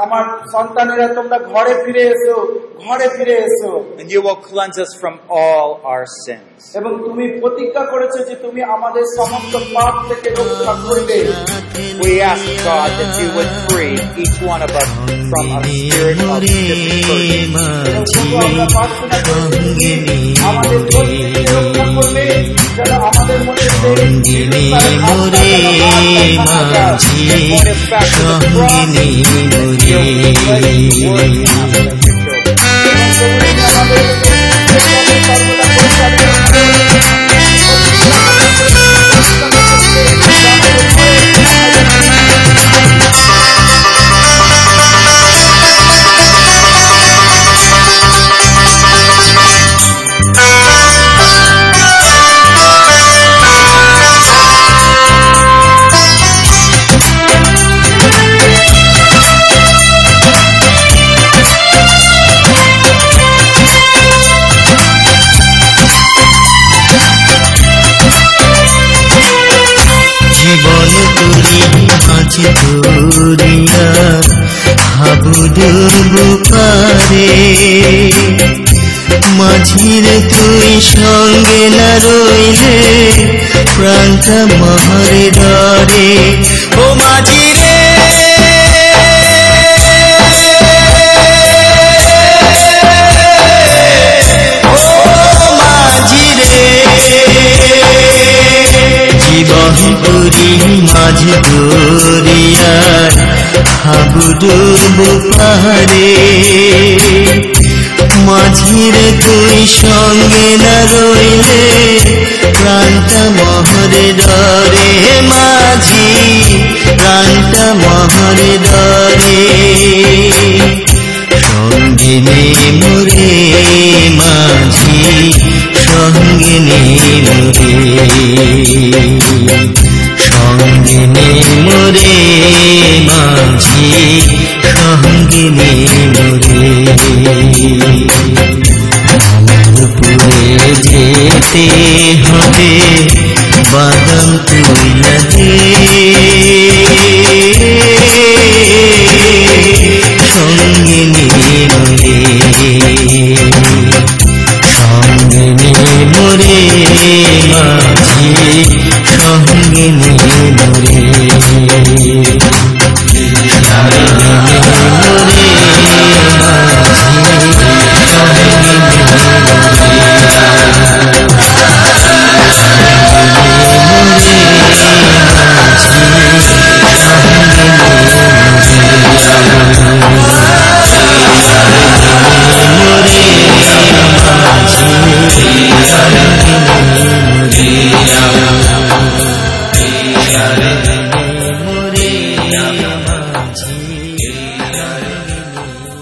আমার সন্তানেরা তোমরা ঘরে ফিরে এসো ঘরে ফিরে এসো। And you will cleanse us from all our sins. এবং তুমি প্রতিজ্ঞা করেছ যে তুমি আমাদের সমস্ত পাপ থেকে রক্ষা করবে। We ask God that you would free each one of us from a spirit of তুমি আমাদের প্রত্যেককে রক্ষা করবে যেন আমাদের মধ্যে সেই নিরুৎসাহের আত্মা মাঝে হাবু হাবুডুর পারে। মাঝির তুই সঙ্গে না রইলে প্রাণটা মহরে ডরে। ও মাঝিরে মাঝ দরিয়ার হাবুডুর বুপারে মাঝিরে তুই সঙ্গে না রইলে প্রাণটা মহরে ডরে। মাঝি, প্রাণটা মহরে ডরে। সঙ্গে নে মোরে মাঝি সঙ্গে নে মোরে। সঙ্গে নে মোরে মাঝি সঙ্গে নে মোরে পুরে যেতে হবে বাদাম তুই লাগে সঙ্গে নিয়ে মরে সঙ্গে নিয়ে মরে মাঝি সঙ্গে